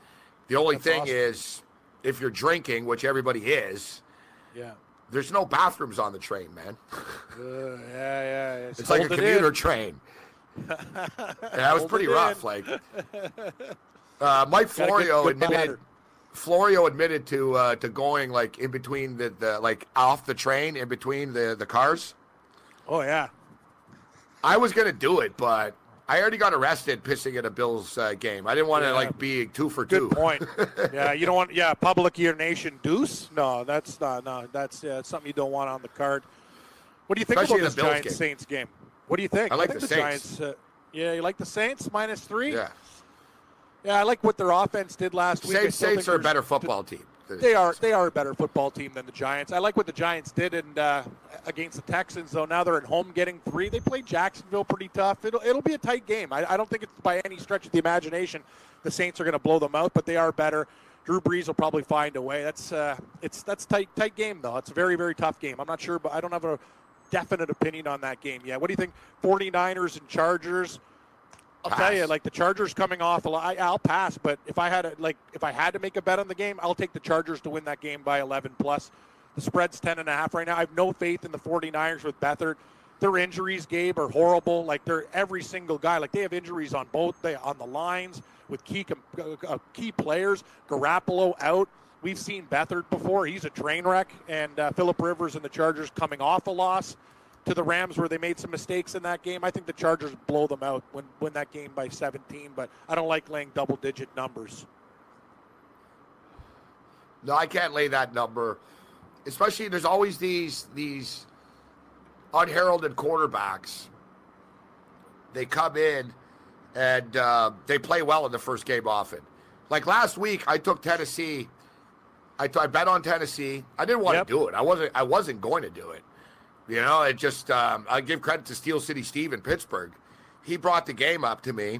The only That's thing awesome. is, if you're drinking, which everybody is, Yeah. There's no bathrooms on the train, man. Uh, yeah. Yeah. It's like a commuter in. train. that was pretty rough. in. Like uh, Mike Florio good admitted. Florio admitted to uh, to going like in between the, the like off the train in between the the cars. Oh yeah. I was gonna do it, but I already got arrested pissing at a Bills uh, game. I didn't want to Yeah. like be two for two. Good point. yeah, you don't want. Yeah, public urination deuce. No, that's not. No, that's yeah, something you don't want on the card. What do you think Especially about this Giants game. Saints game? What do you think? I like think the the, Saints. Giants. Uh, yeah, you like the Saints minus three? Yeah, Yeah, I like what their offense did last week. I Saints, Saints are a better football team. They are. They are a better football team than the Giants. I like what the Giants did and uh, against the Texans. Though now they're at home getting three. They played Jacksonville pretty tough. It'll it'll be a tight game. I, I don't think it's by any stretch of the imagination the Saints are going to blow them out, but they are better. Drew Brees will probably find a way. That's uh, it's that's tight tight game though. It's a very very tough game. I'm not sure, but I don't have a definite opinion on that game yet. What do you think? 49ers and Chargers. I'll tell you, like the Chargers coming off a lot. I'll pass, but if I had a, like if I had to make a bet on the game, I'll take the Chargers to win that game by 11 plus. The spread's 10 and a half right now. I have no faith in the 49ers with Beathard. Their injuries, Gabe, are horrible. Like they're every single guy. Like they have injuries on both they on the lines with key uh, uh, key players. Garoppolo out. We've seen Beathard before. He's a train wreck. And uh, Philip Rivers and the Chargers coming off a loss to the Rams where they made some mistakes in that game. I think the Chargers blow them out, when win that game by 17, but I don't like laying double digit numbers. No, I can't lay that number. Especially there's always these these unheralded quarterbacks. They come in and uh, they play well in the first game often. Like last week, I took Tennessee. I, t- I bet on Tennessee. I didn't want Yep. to do it. I wasn't. I wasn't going to do it. You know, it just. Um, I give credit to Steel City Steve in Pittsburgh. He brought the game up to me,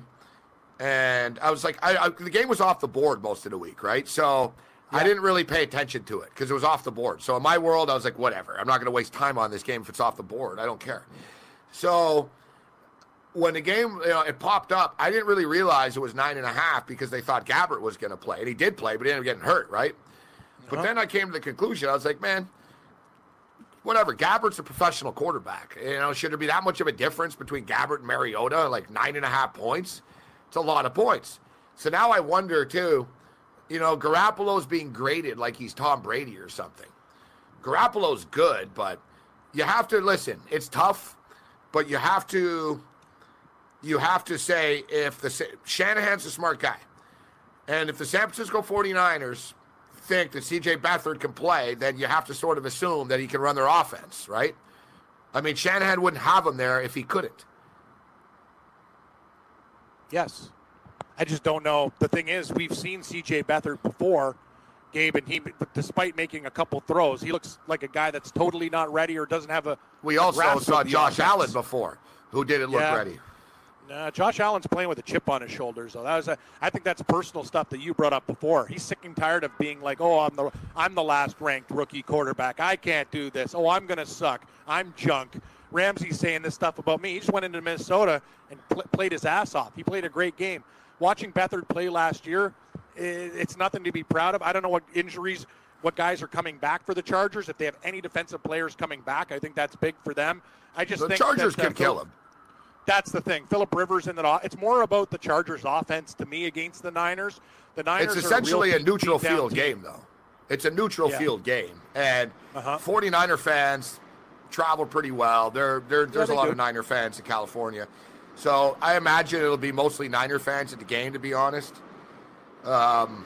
and I was like, I, I, the game was off the board most of the week, right? So I didn't really pay attention to it because it was off the board. So in my world, I was like, whatever. I'm not going to waste time on this game if it's off the board. I don't care. So when the game you know, it popped up, I didn't really realize it was nine and a half because they thought Gabbert was going to play, and he did play, but he ended up getting hurt, right? But then I came to the conclusion. I was like, man, whatever. Gabbert's a professional quarterback. You know, should there be that much of a difference between Gabbert and Mariota? Like nine and a half points. It's a lot of points. So now I wonder too. You know, Garoppolo's being graded like he's Tom Brady or something. Garoppolo's good, but you have to listen. It's tough, but you have to. You have to say if the Shanahan's a smart guy, and if the San Francisco 49ers think that CJ Beathard can play, then you have to sort of assume that he can run their offense, right? I mean, Shanahan wouldn't have him there if he couldn't. Yes. I just don't know. The thing is, we've seen CJ Beathard before, Gabe, and he, despite making a couple throws, he looks like a guy that's totally not ready or doesn't have a. We also saw Josh. Allen before, who didn't look yeah. ready. Nah, Josh Allen's playing with a chip on his shoulders, though. That was a, I think that's personal stuff that you brought up before. He's sick and tired of being like, "Oh, I'm the I'm the last ranked rookie quarterback. I can't do this. Oh, I'm gonna suck. I'm junk." Ramsey's saying this stuff about me. He just went into Minnesota and pl- played his ass off. He played a great game. Watching Beathard play last year, it's nothing to be proud of. I don't know what injuries, what guys are coming back for the Chargers. If they have any defensive players coming back, I think that's big for them. I just the think Chargers that, uh, can kill him that's the thing. Philip Rivers in that. It's more about the Chargers' offense to me against the Niners. The Niners. It's essentially a, a neutral field game, though. It's a neutral yeah. field game, and uh-huh. 49er fans travel pretty well. There, there there's yeah, a lot do. of Niner fans in California, so I imagine it'll be mostly Niner fans at the game. To be honest, um,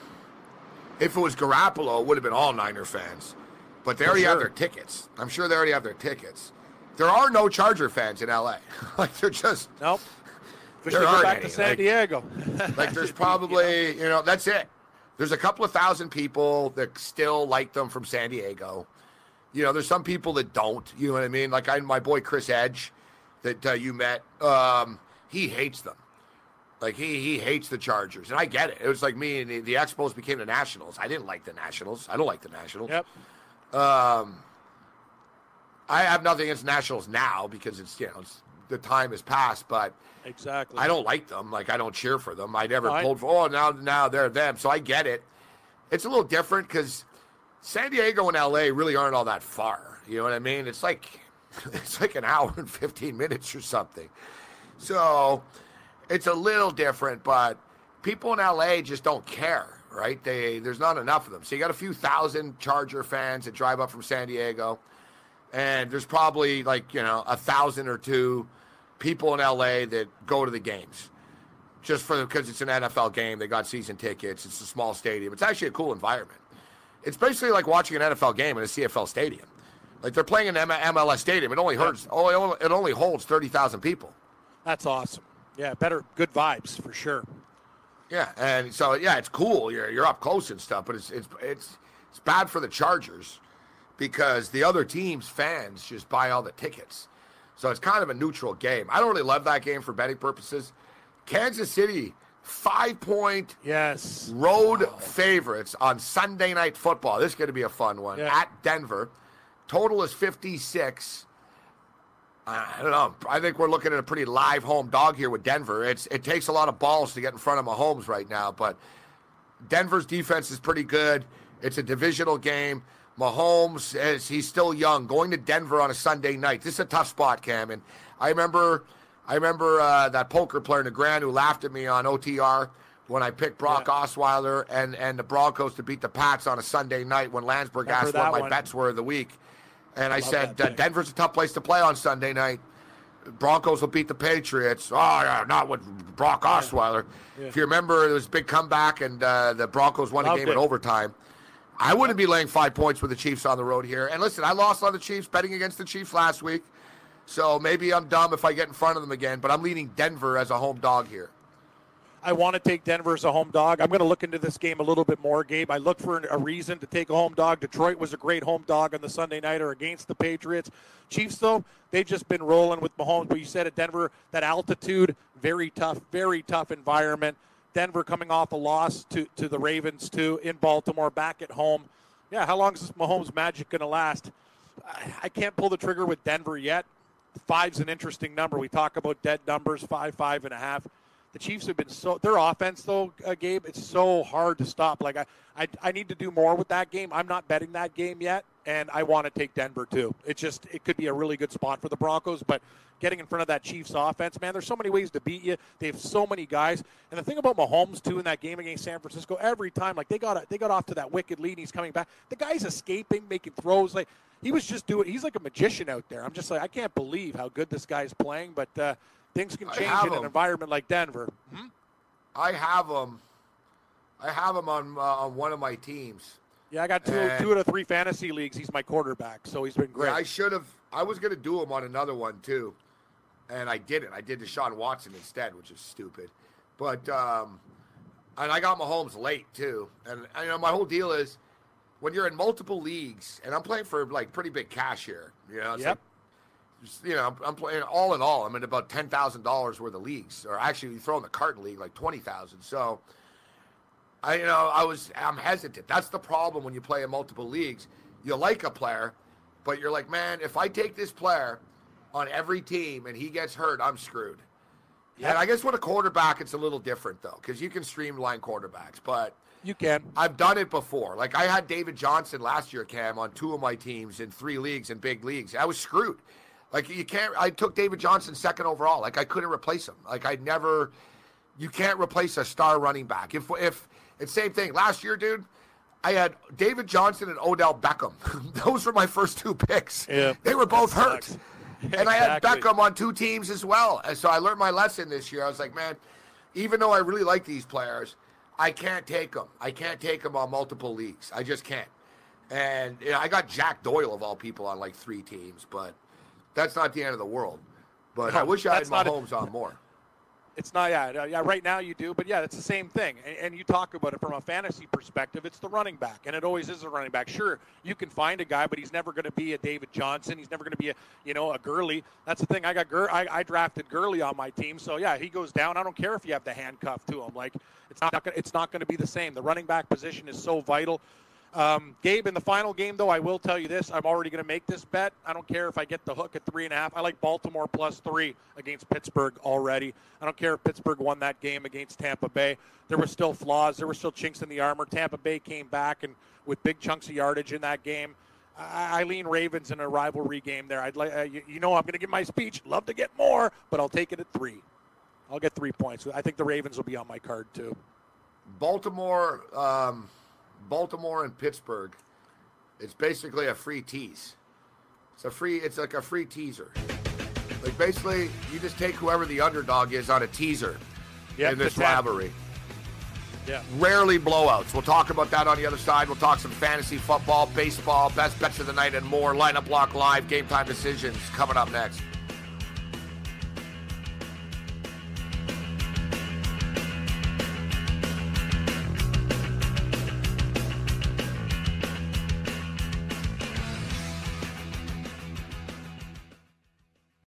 if it was Garoppolo, it would have been all Niner fans, but they For already sure. have their tickets. I'm sure they already have their tickets. There are no Charger fans in LA. like they're just nope. There aren't back any. to San like, Diego. like there's probably you know that's it. There's a couple of thousand people that still like them from San Diego. You know, there's some people that don't. You know what I mean? Like I, my boy Chris Edge, that uh, you met, um, he hates them. Like he he hates the Chargers, and I get it. It was like me and the, the Expos became the Nationals. I didn't like the Nationals. I don't like the Nationals. Yep. Um, I have nothing against Nationals now because it's you know it's, the time has passed, but exactly I don't like them. Like I don't cheer for them. I never no, pulled for. Oh, now now they're them. So I get it. It's a little different because San Diego and LA really aren't all that far. You know what I mean? It's like it's like an hour and fifteen minutes or something. So it's a little different, but people in LA just don't care, right? They there's not enough of them. So you got a few thousand Charger fans that drive up from San Diego and there's probably like you know a thousand or two people in LA that go to the games just for because it's an NFL game. They got season tickets. It's a small stadium. It's actually a cool environment. It's basically like watching an NFL game in a CFL stadium. Like they're playing in an MLS stadium. It only hurts. Oh, it only holds thirty thousand people. That's awesome. Yeah, better, good vibes for sure. Yeah, and so yeah, it's cool. You're you're up close and stuff, but it's it's it's it's bad for the Chargers because the other team's fans just buy all the tickets. So it's kind of a neutral game. I don't really love that game for betting purposes. Kansas City, five point yes road wow. favorites on Sunday night football. This is going to be a fun one yeah. at Denver. Total is 56. I don't know. I think we're looking at a pretty live home dog here with Denver. It's it takes a lot of balls to get in front of Mahomes right now, but Denver's defense is pretty good. It's a divisional game. Mahomes, as he's still young, going to Denver on a Sunday night. This is a tough spot, Cam. And I remember, I remember uh, that poker player Negreanu who laughed at me on OTR when I picked Brock yeah. Osweiler and and the Broncos to beat the Pats on a Sunday night when Landsberg remember asked what my one. bets were of the week, and I, I said uh, Denver's a tough place to play on Sunday night. Broncos will beat the Patriots. Oh, yeah, not with Brock Osweiler. Yeah. If you remember, there was a big comeback, and uh, the Broncos won Loved a game it. in overtime. I wouldn't be laying five points with the Chiefs on the road here. And listen, I lost on the Chiefs betting against the Chiefs last week. So maybe I'm dumb if I get in front of them again, but I'm leaning Denver as a home dog here. I want to take Denver as a home dog. I'm going to look into this game a little bit more, Gabe. I look for a reason to take a home dog. Detroit was a great home dog on the Sunday nighter against the Patriots. Chiefs, though, they've just been rolling with Mahomes. But you said at Denver, that altitude, very tough, very tough environment. Denver coming off a loss to, to the Ravens, too, in Baltimore, back at home. Yeah, how long is this Mahomes magic going to last? I, I can't pull the trigger with Denver yet. Five's an interesting number. We talk about dead numbers, five, five and a half. The Chiefs have been so their offense though, uh, Gabe. It's so hard to stop. Like I, I, I need to do more with that game. I'm not betting that game yet, and I want to take Denver too. It just it could be a really good spot for the Broncos, but getting in front of that Chiefs offense, man, there's so many ways to beat you. They have so many guys, and the thing about Mahomes too in that game against San Francisco, every time like they got a, they got off to that wicked lead, and he's coming back. The guy's escaping, making throws like he was just doing. He's like a magician out there. I'm just like I can't believe how good this guy's playing, but. Uh, Things can change in an environment like Denver. Hmm? I have them. I have him on uh, on one of my teams. Yeah, I got two and, two out of three fantasy leagues. He's my quarterback, so he's been great. Yeah, I should have. I was going to do him on another one too, and I didn't. I did Deshaun Watson instead, which is stupid. But um, and I got Mahomes late too. And you know, my whole deal is when you're in multiple leagues, and I'm playing for like pretty big cash here. You know, it's yep. like you know, I'm playing all in all. I'm in about ten thousand dollars worth of leagues, or actually, you throw in the carton league like twenty thousand. So, I you know, I was I'm hesitant. That's the problem when you play in multiple leagues. You like a player, but you're like, man, if I take this player on every team and he gets hurt, I'm screwed. Yep. And I guess with a quarterback, it's a little different though, because you can streamline quarterbacks, but. You can. I've done it before. Like I had David Johnson last year, Cam, on two of my teams in three leagues in big leagues. I was screwed like you can't. I took David Johnson second overall. Like I couldn't replace him. Like I never. You can't replace a star running back. If if it's same thing last year, dude. I had David Johnson and Odell Beckham. Those were my first two picks. Yeah, they were both hurt. and exactly. I had Beckham on two teams as well. And so I learned my lesson this year. I was like, man, even though I really like these players, I can't take them. I can't take them on multiple leagues. I just can't. And you know, I got Jack Doyle of all people on like three teams, but that's not the end of the world. But no, I wish I had Mahomes a, on more. It's not, yeah, yeah. Right now you do, but yeah, it's the same thing. And, and, you talk about it from a fantasy perspective. It's the running back, and it always is a running back. Sure, you can find a guy, but he's never going to be a David Johnson. He's never going to be a, you know, a Gurley. That's the thing. I got Gur- I, I drafted Gurley on my team, so yeah, he goes down. I don't care if you have the handcuff to him. Like it's not, it's not going to be the same. The running back position is so vital. Um, Gabe, in the final game, though, I will tell you this. I'm already going to make this bet. I don't care if I get the hook at three and a half. I like Baltimore plus three against Pittsburgh already. I don't care if Pittsburgh won that game against Tampa Bay. There were still flaws. There were still chinks in the armor. Tampa Bay came back and with big chunks of yardage in that game. I, I lean Ravens in a rivalry game there. I'd like, uh, you, you know, I'm going to give my speech. Love to get more, but I'll take it at three. I'll get three points. I think the Ravens will be on my card too. Baltimore. Um Baltimore and Pittsburgh, it's basically a free tease. It's a free. It's like a free teaser. Like basically, you just take whoever the underdog is on a teaser yep, in this rivalry. Yeah. Rarely blowouts. We'll talk about that on the other side. We'll talk some fantasy football, baseball, best bets of the night, and more. Lineup Lock Live, game time decisions coming up next.